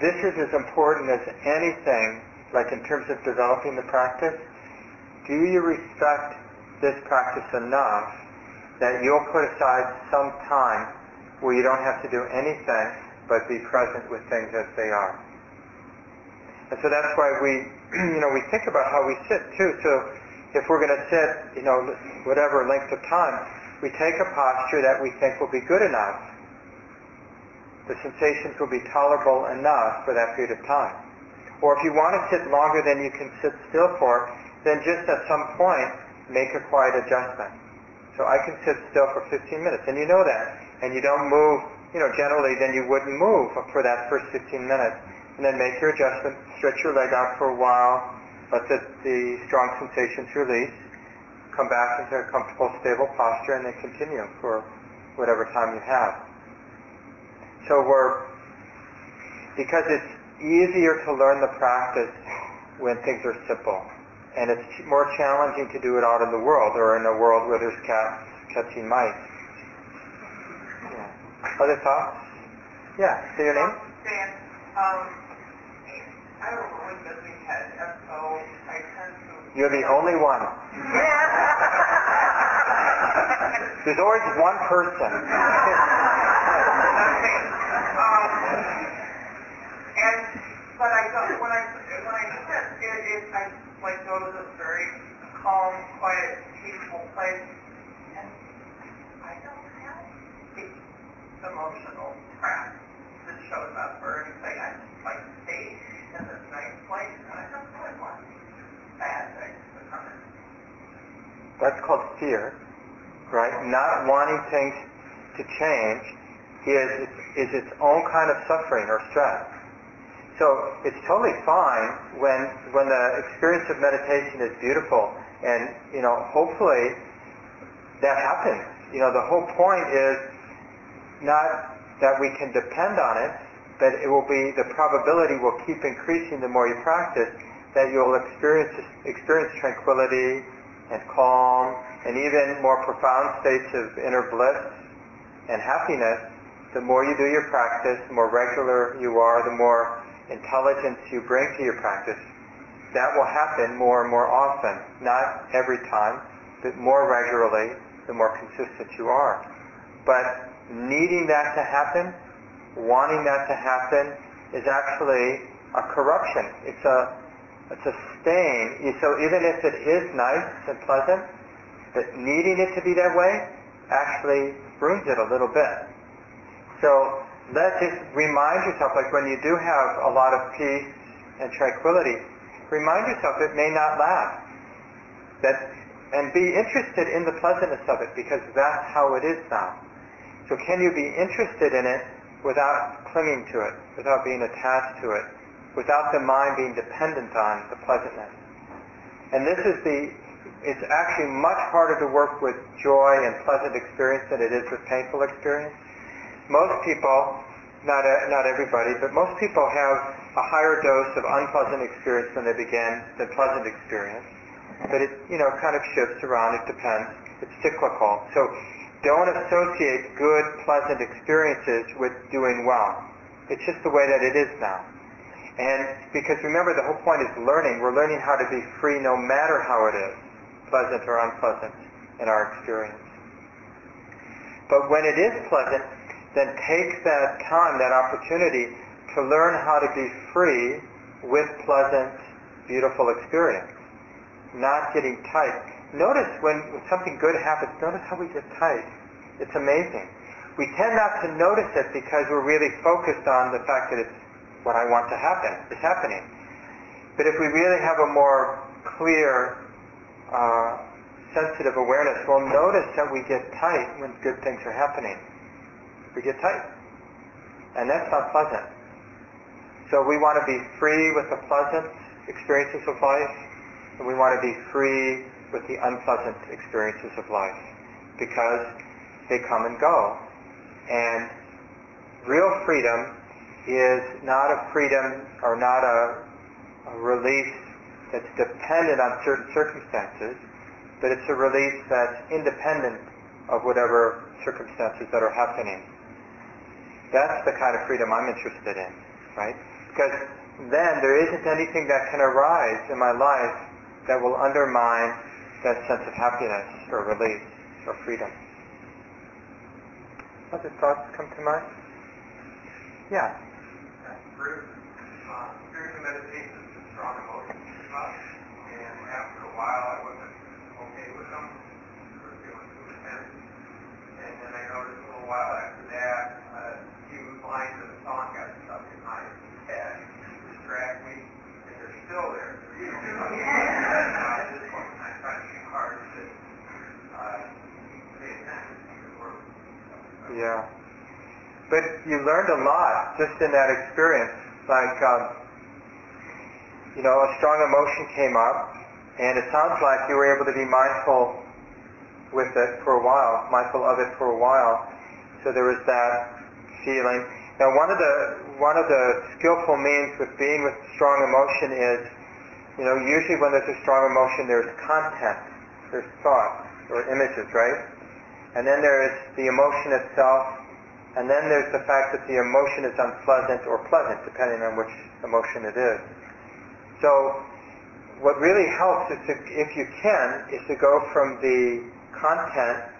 this is as important as anything, like in terms of developing the practice. Do you respect this practice enough that you'll put aside some time where you don't have to do anything but be present with things as they are? And so that's why we, (clears throat) you know, we think about how we sit too. So if we're going to sit, you know, whatever length of time, we take a posture that we think will be good enough the sensations will be tolerable enough for that period of time. Or if you want to sit longer than you can sit still for, then just at some point make a quiet adjustment. So I can sit still for 15 minutes, and you know that, and you don't move, you know, generally then you wouldn't move for that first 15 minutes. And then make your adjustment, stretch your leg out for a while, let the, the strong sensations release, come back into a comfortable, stable posture, and then continue for whatever time you have. So we're, because it's easier to learn the practice when things are simple. And it's more challenging to do it out in the world or in a world where there's cats catching mice. Yeah. Other thoughts? Yeah. Say your name? Dan, um, I a really busy head, and so I tend to... You're the only one. There's always one person. Um, and, but I when I, when I sit, it, I like go to this very calm, quiet, peaceful place, and I don't have the emotional track that shows up or anything. I just like stay in this nice place, and I don't really want bad things to come in. That's called fear, right? Not wanting things to change is, is its own kind of suffering or stress. So it's totally fine when, when the experience of meditation is beautiful and, you know, hopefully that happens. You know, the whole point is not that we can depend on it, but it will be, the probability will keep increasing the more you practice that you'll experience, experience tranquility and calm and even more profound states of inner bliss and happiness the more you do your practice, the more regular you are, the more intelligence you bring to your practice, that will happen more and more often. Not every time, but more regularly, the more consistent you are. But needing that to happen, wanting that to happen, is actually a corruption. It's a it's a stain. So even if it is nice and pleasant, but needing it to be that way actually ruins it a little bit. So let's just remind yourself, like when you do have a lot of peace and tranquility, remind yourself it may not last. That, and be interested in the pleasantness of it because that's how it is now. So can you be interested in it without clinging to it, without being attached to it, without the mind being dependent on the pleasantness? And this is the, it's actually much harder to work with joy and pleasant experience than it is with painful experience most people, not, a, not everybody, but most people have a higher dose of unpleasant experience when they begin than pleasant experience. But it, you know, kind of shifts around. It depends. It's cyclical. So don't associate good, pleasant experiences with doing well. It's just the way that it is now. And because remember, the whole point is learning. We're learning how to be free no matter how it is, pleasant or unpleasant in our experience. But when it is pleasant, then take that time, that opportunity to learn how to be free with pleasant, beautiful experience. not getting tight. Notice when, something good happens, notice how we get tight. It's amazing. We tend not to notice it because we're really focused on the fact that it's what I want to happen. is happening. But if we really have a more clear, uh, sensitive awareness, we'll notice that we get tight when good things are happening. We get tight. And that's not pleasant. So we want to be free with the pleasant experiences of life, and we want to be free with the unpleasant experiences of life because they come and go. And real freedom is not a freedom or not a, a release that's dependent on certain circumstances, but it's a release that's independent of whatever circumstances that are happening. That's the kind of freedom I'm interested in, right? Because then there isn't anything that can arise in my life that will undermine that sense of happiness or release or freedom. Other thoughts come to mind? Yeah. Bruce, uh, during the meditation, the strong emotions came up, and after a while, I wasn't okay with them. They were feeling too intense. And then I noticed a little while after that, uh, few lines of the song got stuck in my head, distract me, and they're still there. They're still there. Uh, at this point, I'm finding it hard to uh, pay attention to the words. Yeah. But you learned a lot just in that experience. Like, um, you know, a strong emotion came up, and it sounds like you were able to be mindful with it for a while, mindful of it for a while. So there was that feeling. Now, one of the one of the skillful means with being with strong emotion is, you know, usually when there's a strong emotion, there's content, there's thoughts or images, right? And then there's the emotion itself, and then there's the fact that the emotion is unpleasant or pleasant, depending on which emotion it is. So what really helps is to, if you can, is to go from the content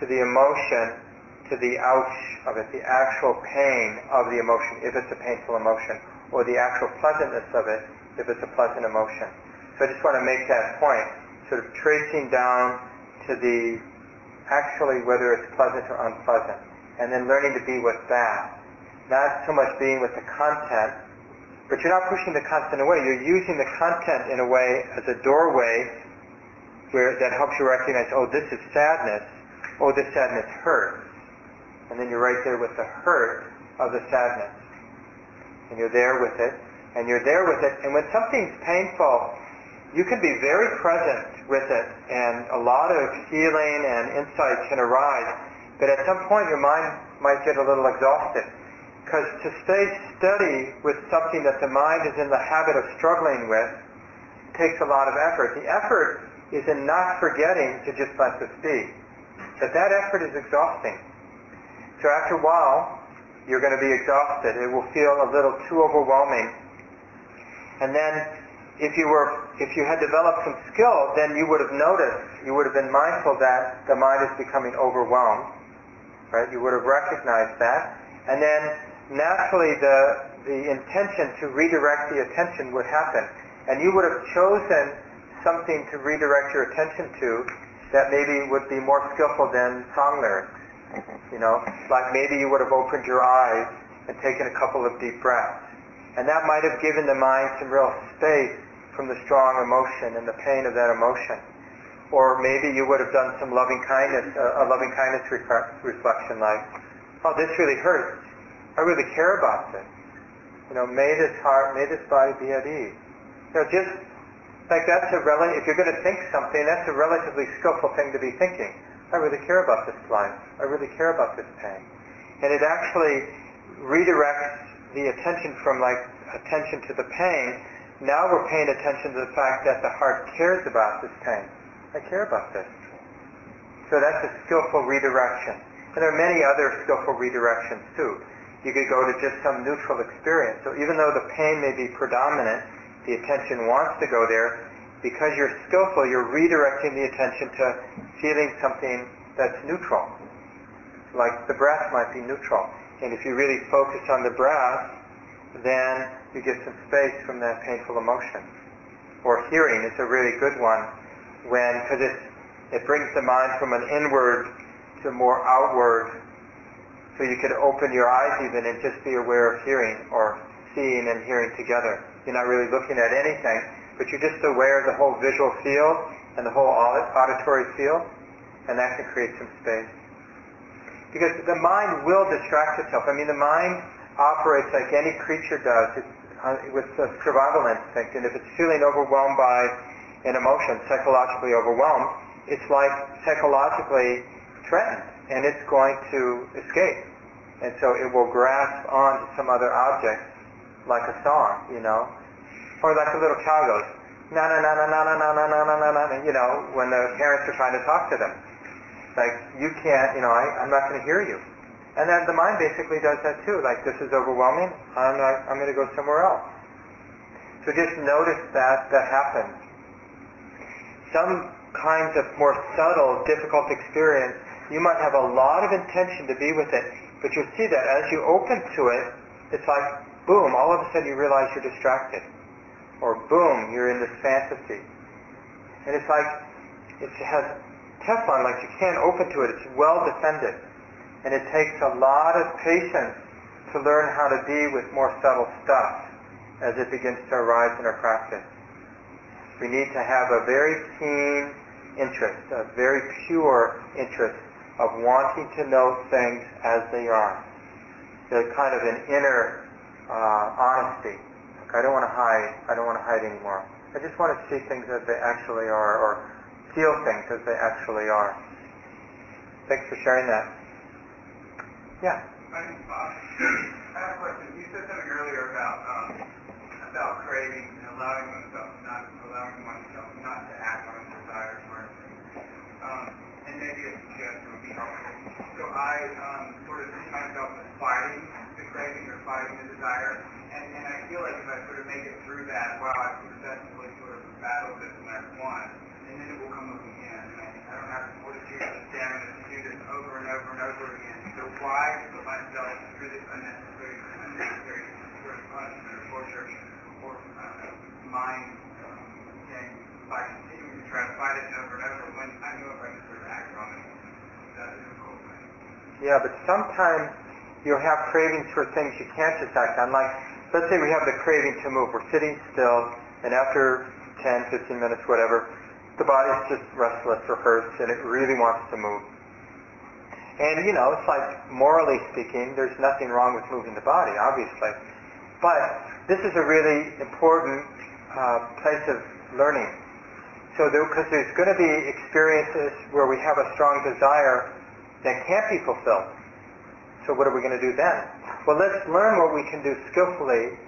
to the emotion to the ouch of it, the actual pain of the emotion, if it's a painful emotion, or the actual pleasantness of it, if it's a pleasant emotion. So I just want to make that point, sort of tracing down to the actually whether it's pleasant or unpleasant, and then learning to be with that. Not so much being with the content, but you're not pushing the content away. You're using the content in a way as a doorway where that helps you recognize, oh, this is sadness. Oh, this sadness hurts. And then you're right there with the hurt of the sadness. And you're there with it. And you're there with it. And when something's painful, you can be very present with it. And a lot of healing and insight can arise. But at some point your mind might get a little exhausted. Because to stay steady with something that the mind is in the habit of struggling with takes a lot of effort. The effort is in not forgetting to just let this be. But that effort is exhausting. So after a while, you're going to be exhausted. It will feel a little too overwhelming. And then if you were if you had developed some skill, then you would have noticed, you would have been mindful that the mind is becoming overwhelmed. Right? You would have recognized that. And then naturally the the intention to redirect the attention would happen. And you would have chosen something to redirect your attention to that maybe would be more skillful than song lyrics. Mm-hmm. You know, like maybe you would have opened your eyes and taken a couple of deep breaths. And that might have given the mind some real space from the strong emotion and the pain of that emotion. Or maybe you would have done some loving kindness, a loving kindness reflection like, oh, this really hurts. I really care about this. You know, may this heart, may this body be at ease. You know, just like that's a rel- if you're going to think something, that's a relatively skillful thing to be thinking. I really care about this life. I really care about this pain. And it actually redirects the attention from like attention to the pain. Now we're paying attention to the fact that the heart cares about this pain. I care about this. So that's a skillful redirection. And there are many other skillful redirections too. You could go to just some neutral experience. So even though the pain may be predominant, the attention wants to go there, because you're skillful, you're redirecting the attention to feeling something that's neutral. Like the breath might be neutral. And if you really focus on the breath, then you get some space from that painful emotion. or hearing is a really good one when, because it, it brings the mind from an inward to more outward. So you could open your eyes even and just be aware of hearing or seeing and hearing together. You're not really looking at anything, but you're just aware of the whole visual field and the whole auditory field, and that can create some space. Because the mind will distract itself. I mean, the mind operates like any creature does. It's, uh, with a survival instinct, and if it's feeling overwhelmed by an emotion, psychologically overwhelmed, it's like psychologically threatened, and it's going to escape. And so it will grasp onto some other object, like a song, you know, or like a little child goes, na na na na na na na na na na na na, you know, when the parents are trying to talk to them. Like, you can't, you know, I, I'm not going to hear you. And then the mind basically does that too. Like, this is overwhelming. I'm I'm going to go somewhere else. So just notice that that happens. Some kinds of more subtle, difficult experience, you might have a lot of intention to be with it, but you'll see that as you open to it, it's like, boom, all of a sudden you realize you're distracted. Or boom, you're in this fantasy. And it's like, it has Teflon, like you can't open to it. It's well defended. And it takes a lot of patience to learn how to be with more subtle stuff as it begins to arise in our practice. We need to have a very keen interest, a very pure interest of wanting to know things as they are. There's kind of an inner uh, honesty. Like, I don't want to hide. I don't want to hide anymore. I just want to see things as they actually are, or feel things as they actually are. Thanks for sharing that. Yeah. I (clears throat) have a question. You said something earlier about um, about craving and allowing oneself not allowing oneself not to act on desires or um, and maybe a suggestion would be helpful. So I um, sort of see myself as fighting the craving or fighting the desire, and, and I feel like if I sort of make it through that, wow, I've successfully sort of battled this and I've won, and then it will come up again, and I, I don't have the fortitude and stamina to do this over and over and over again. So why put myself through this unnecessary, unnecessary sort of punishment or torture or don't mind um, game by continuing to try to fight it over and over when I know if I just sort of act on it, difficult thing. Yeah, but sometimes you'll have cravings for things you can't just act on. Like, let's say we have the craving to move. We're sitting still, and after 10, 15 minutes, whatever, the body's just restless or hurts, and it really wants to move. And, you know, it's like, morally speaking, there's nothing wrong with moving the body, obviously. But this is a really important uh, place of learning. So, because there, there's going to be experiences where we have a strong desire that can't be fulfilled. So what are we going to do then? Well, let's learn what we can do skillfully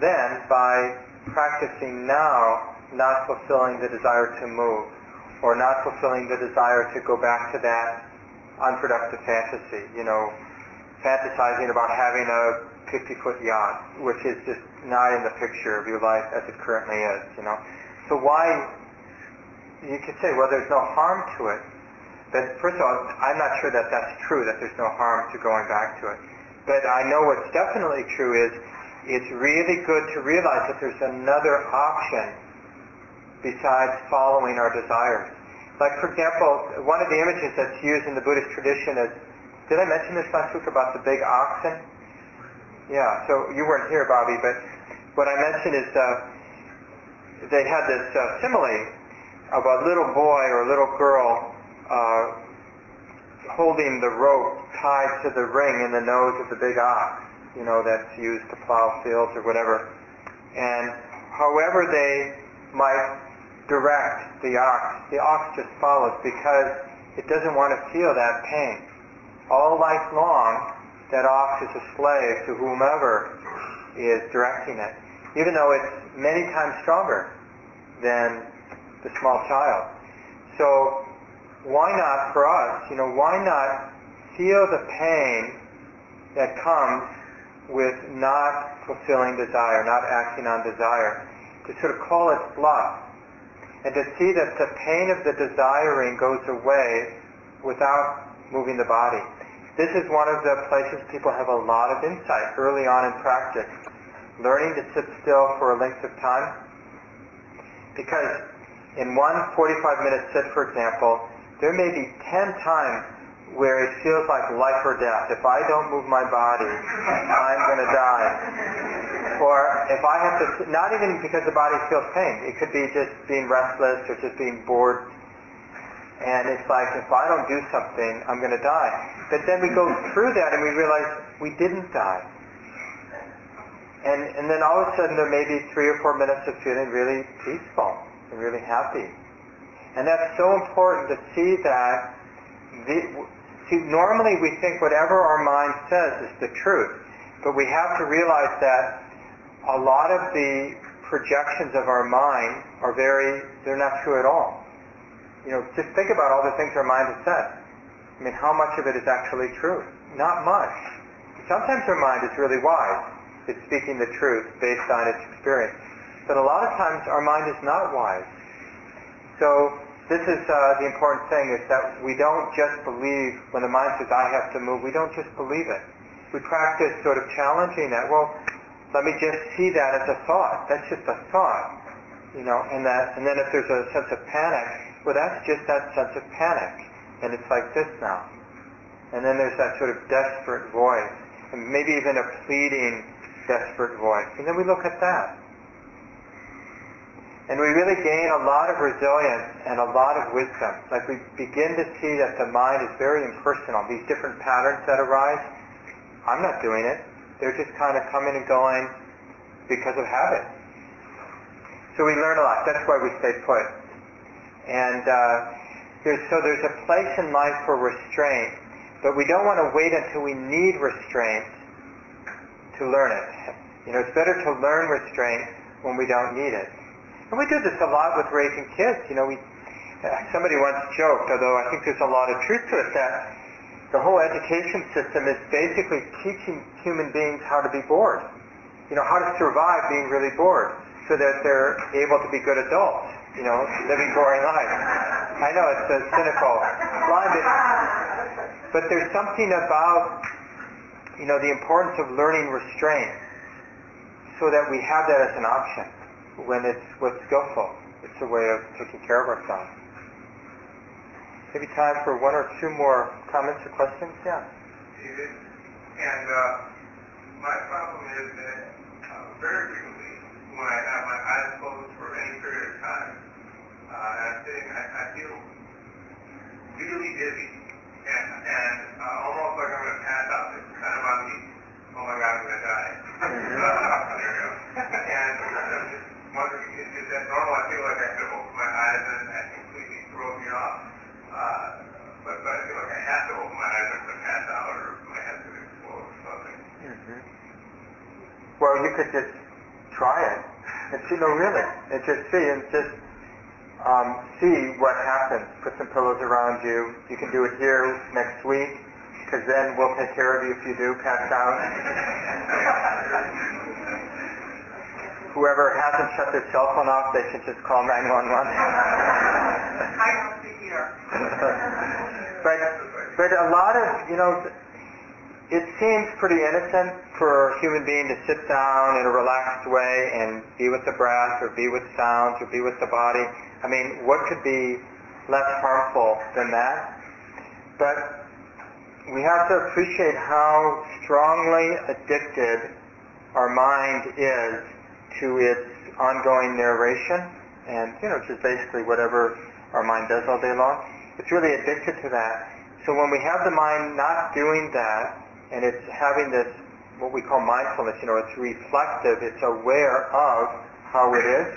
then by practicing now not fulfilling the desire to move or not fulfilling the desire to go back to that unproductive fantasy, you know, fantasizing about having a 50-foot yacht, which is just not in the picture of your life as it currently is, you know. So why, you could say, well, there's no harm to it. But first of all, I'm not sure that that's true, that there's no harm to going back to it. But I know what's definitely true is it's really good to realize that there's another option besides following our desires. Like, for example, one of the images that's used in the Buddhist tradition is, did I mention this last week about the big oxen? Yeah, so you weren't here, Bobby, but what I mentioned is uh, they had this uh, simile of a little boy or a little girl uh, holding the rope tied to the ring in the nose of the big ox, you know, that's used to plow fields or whatever. And however they might direct the ox. The ox just follows because it doesn't want to feel that pain. All life long, that ox is a slave to whomever is directing it, even though it's many times stronger than the small child. So why not for us, you know, why not feel the pain that comes with not fulfilling desire, not acting on desire, to sort of call it bluff and to see that the pain of the desiring goes away without moving the body. This is one of the places people have a lot of insight early on in practice. Learning to sit still for a length of time. Because in one 45-minute sit, for example, there may be 10 times where it feels like life or death. If I don't move my body, I'm going to die. Or if I have to, not even because the body feels pain, it could be just being restless or just being bored. And it's like, if I don't do something, I'm going to die. But then we go through that and we realize we didn't die. And, and then all of a sudden there may be three or four minutes of feeling really peaceful and really happy. And that's so important to see that. The, see, normally we think whatever our mind says is the truth, but we have to realize that a lot of the projections of our mind are very, they're not true at all. You know, just think about all the things our mind has said. I mean, how much of it is actually true? Not much. Sometimes our mind is really wise. It's speaking the truth based on its experience. But a lot of times our mind is not wise. So this is uh, the important thing is that we don't just believe when the mind says I have to move, we don't just believe it. We practice sort of challenging that. Well, let me just see that as a thought. That's just a thought. You know, and that and then if there's a sense of panic, well that's just that sense of panic. And it's like this now. And then there's that sort of desperate voice. And maybe even a pleading desperate voice. And then we look at that. And we really gain a lot of resilience and a lot of wisdom. Like we begin to see that the mind is very impersonal. These different patterns that arise, I'm not doing it. They're just kind of coming and going because of habit. So we learn a lot. That's why we stay put. And uh, so there's a place in life for restraint, but we don't want to wait until we need restraint to learn it. You know, it's better to learn restraint when we don't need it. And we do this a lot with raising kids. You know, we uh, somebody once joked, although I think there's a lot of truth to it, that the whole education system is basically teaching human beings how to be bored. You know, how to survive being really bored so that they're able to be good adults, you know, living boring lives. I know it's a cynical but, but there's something about, you know, the importance of learning restraint so that we have that as an option when it's what's skillful. It's a way of taking care of ourselves. Maybe time for one or two more comments or questions? Yeah. David, and uh, my problem is that uh, very frequently when I have my eyes closed for any period of time, uh, and I'm sitting, I, I feel really dizzy and, and uh, almost like I'm going to pass out. It's kind of on me. Oh my God, I'm going to die. (laughs) you go. And I'm just wondering, is, is that normal? I feel like I could open my eyes and that completely throws me off. Uh, but, but I feel like I have to open my eyes or I'm going to pass out or my head's going to explode or something. Mm-hmm. Well, you could just try it and see, no, really, and just see and just um, see what happens. Put some pillows around you. You can do it here next week because then we'll take care of you if you do pass out. (laughs) Whoever hasn't shut their cell phone off, they should just call 911. I don't see here. (laughs) but but a lot of you know it seems pretty innocent for a human being to sit down in a relaxed way and be with the breath or be with sounds or be with the body. I mean, what could be less harmful than that? But we have to appreciate how strongly addicted our mind is to its ongoing narration and, you know, just basically whatever our mind does all day long. It's really addicted to that. So when we have the mind not doing that, and it's having this, what we call mindfulness, you know, it's reflective, it's aware of how it is,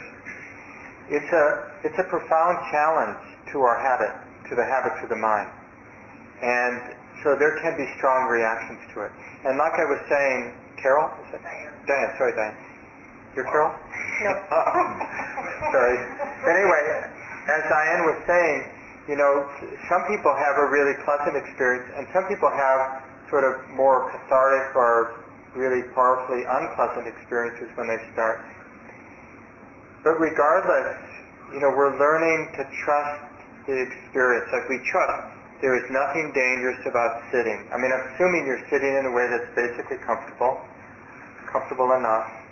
it's a, it's a profound challenge to our habit, to the habits of the mind. And so there can be strong reactions to it. And like I was saying, Carol? Diane. Diane, sorry, Diane. You're Carol? No. (laughs) Oh, sorry. Anyway, as Diane was saying, you know, some people have a really pleasant experience, and some people have sort of more cathartic or really powerfully unpleasant experiences when they start. But regardless, you know, we're learning to trust the experience. Like we trust there is nothing dangerous about sitting. I mean, assuming you're sitting in a way that's basically comfortable, comfortable enough.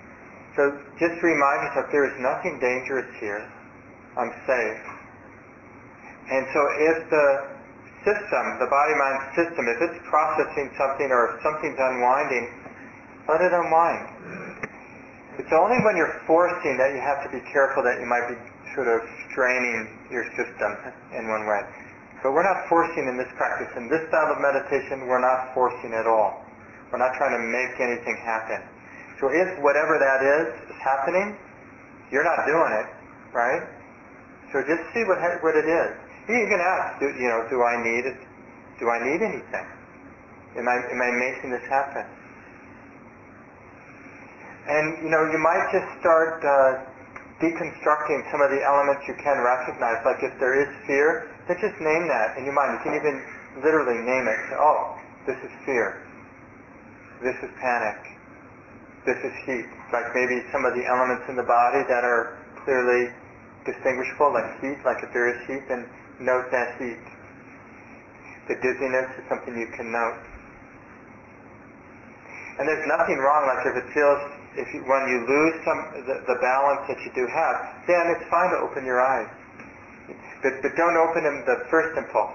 So just remind yourself there is nothing dangerous here. I'm safe. And so if the system, the body-mind system, if it's processing something or if something's unwinding, let it unwind. It's only when you're forcing that you have to be careful that you might be sort of straining your system in one way. But we're not forcing in this practice. In this style of meditation, we're not forcing at all. We're not trying to make anything happen. So if whatever that is is happening, you're not doing it, right? So just see what what it is. You can ask, do, you know, do I need it? Do I need anything? Am I am I making this happen? And you know, you might just start uh, deconstructing some of the elements you can recognize. Like if there is fear, then just name that in your mind. You can even literally name it. Oh, this is fear. This is panic. This is heat. Like maybe some of the elements in the body that are clearly distinguishable, like heat. Like if there is heat, then note that heat. The dizziness is something you can note. And there's nothing wrong, like if it feels if you, when you lose some the, the balance that you do have, then it's fine to open your eyes. But, but don't open them the first impulse.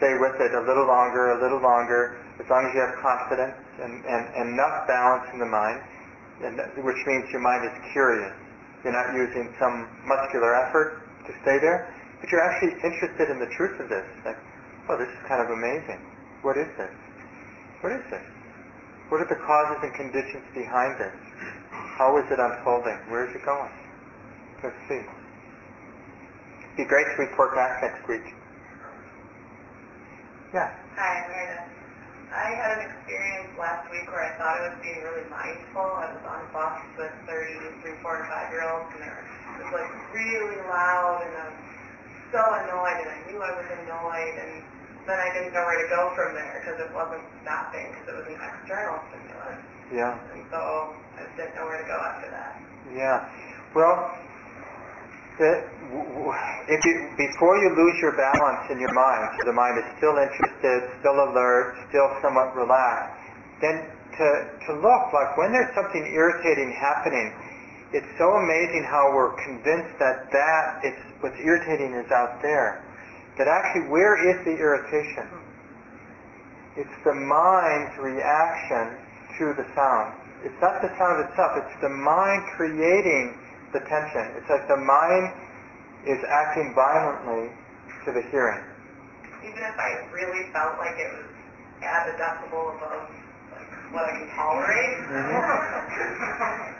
Stay with it a little longer, a little longer, as long as you have confidence and, and, enough balance in the mind, which means your mind is curious. You're not using some muscular effort to stay there, but you're actually interested in the truth of this. Like, oh, this is kind of amazing. What is this? What is this? What are the causes and conditions behind this? How is it unfolding? Where is it going? Let's see. It'd Be great to report back next week. Yeah. Hi, Meredith. I had an experience last week where I thought I was being really mindful. I was on a bus with 33, 4, and 5 year olds, and it was like really loud, and I was so annoyed, and I knew I was annoyed, and then I didn't know where to go from there because it wasn't stopping because it was an external stimulus. Yeah. And so I just didn't know where to go after that. Yeah. Well, if you, before you lose your balance in your mind, so the mind is still interested, still alert, still somewhat relaxed, then to, to look like when there's something irritating happening, it's so amazing how we're convinced that that it's what's irritating is out there that actually where is the irritation? It's the mind's reaction to the sound. It's not the sound itself, it's the mind creating the tension. It's like the mind is acting violently to the hearing. Even if I really felt like it was at a decibel above like what I can tolerate. Mm-hmm. (laughs)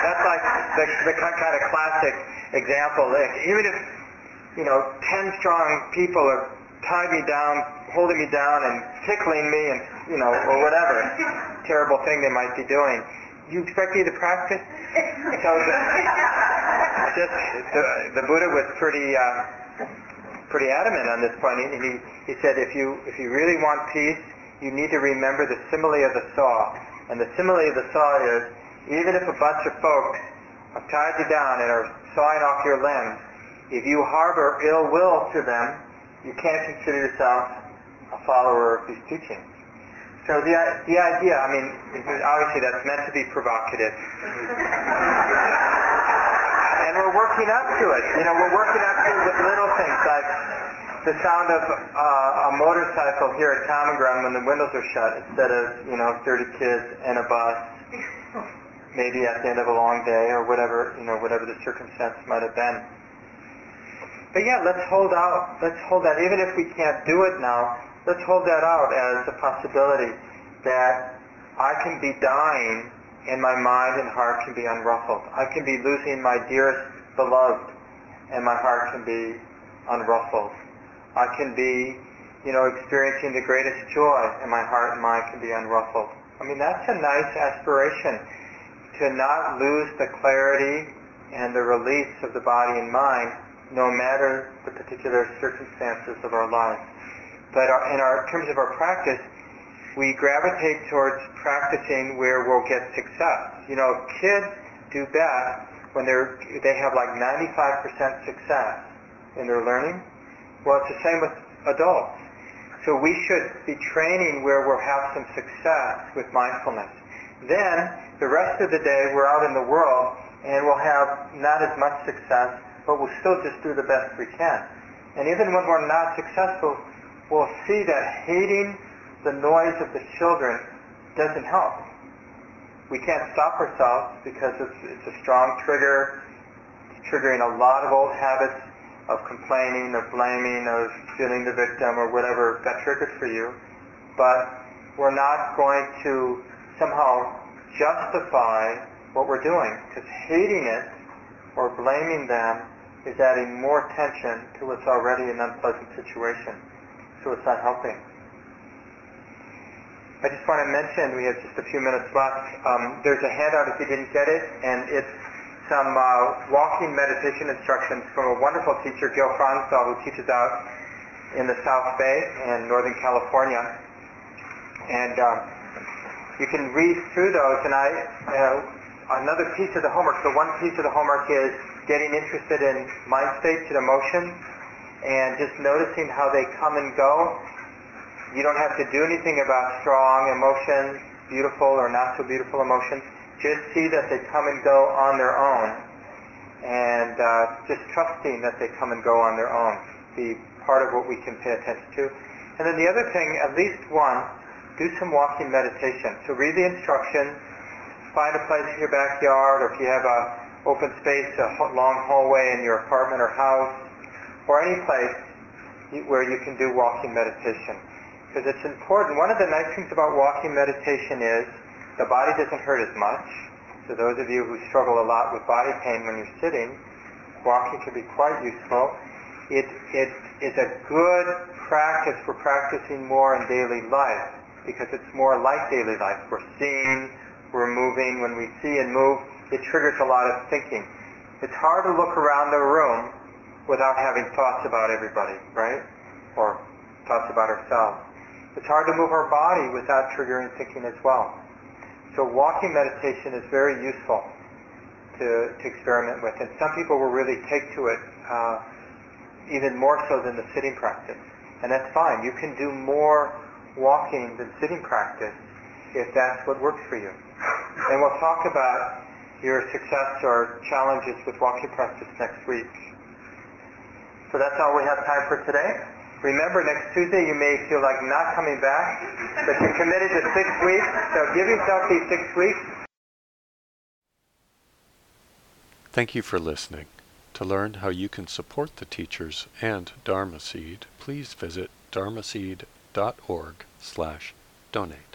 That's like the, the kind of classic example. Like, Even if, you know, ten strong people are tying me down, holding me down, and tickling me, and you know, or whatever (laughs) terrible thing they might be doing, you expect me to practice? (laughs) So the, just the, the Buddha was pretty uh, pretty adamant on this point. He, he he said if you if you really want peace, you need to remember the simile of the saw. And the simile of the saw is even if a bunch of folks have tied you down and are sawing off your limbs, if you harbor ill will to them, you can't consider yourself a follower of these teachings. So the, the idea, I mean, obviously that's meant to be provocative. and we're working up to it. You know, we're working up to it with little things like the sound of uh, a motorcycle here at Common Ground when the windows are shut instead of, you know, 30 kids and a bus maybe at the end of a long day or whatever, you know, whatever the circumstance might have been. But yeah, let's hold out, let's hold that, even if we can't do it now, let's hold that out as a possibility that I can be dying and my mind and heart can be unruffled. I can be losing my dearest beloved and my heart can be unruffled. I can be, you know, experiencing the greatest joy and my heart and mind can be unruffled. I mean, that's a nice aspiration to not lose the clarity and the release of the body and mind, no matter the particular circumstances of our life. But our, in our in terms of our practice, we gravitate towards practicing where we'll get success. You know, kids do best when they're they have like 95% success in their learning. Well, it's the same with adults. So we should be training where we'll have some success with mindfulness. Then the rest of the day we're out in the world and we'll have not as much success, but we'll still just do the best we can. And even when we're not successful, we'll see that hating the noise of the children doesn't help. We can't stop ourselves because it's, it's a strong trigger. It's triggering a lot of old habits of complaining, of blaming, of feeling the victim, or whatever got triggered for you. But we're not going to somehow justify what we're doing because hating it or blaming them is adding more tension to what's already an unpleasant situation. Not helping. I just want to mention, we have just a few minutes left. Um, there's a handout if you didn't get it, and it's some uh, walking meditation instructions from a wonderful teacher, Gil Fronsdal, who teaches out in the South Bay in Northern California. And uh, you can read through those, and I, uh, another piece of the homework, so one piece of the homework is getting interested in mind states and emotions, and just noticing how they come and go, you don't have to do anything about strong emotions, beautiful or not so beautiful emotions. Just see that they come and go on their own, and uh, just trusting that they come and go on their own. Be part of what we can pay attention to. And then the other thing, at least one, do some walking meditation. So read the instructions, find a place in your backyard, or if you have a open space, a long hallway in your apartment or house, or any place where you can do walking meditation because it's important. One of the nice things about walking meditation is the body doesn't hurt as much. So those of you who struggle a lot with body pain when you're sitting, walking can be quite useful. It, it is a good practice for practicing more in daily life because it's more like daily life. We're seeing, we're moving. When we see and move, it triggers a lot of thinking. It's hard to look around the room without having thoughts about everybody, right? Or thoughts about ourselves. It's hard to move our body without triggering thinking as well. So walking meditation is very useful to, to experiment with. And some people will really take to it uh, even more so than the sitting practice. And that's fine. You can do more walking than sitting practice if that's what works for you. And we'll talk about your success or challenges with walking practice next week. So that's all we have time for today. Remember, next Tuesday you may feel like not coming back, but you're committed to six weeks, so give yourself these six weeks. Thank you for listening. To learn how you can support the teachers and Dharma Seed, please visit dharma dharmaseed.org slash donate.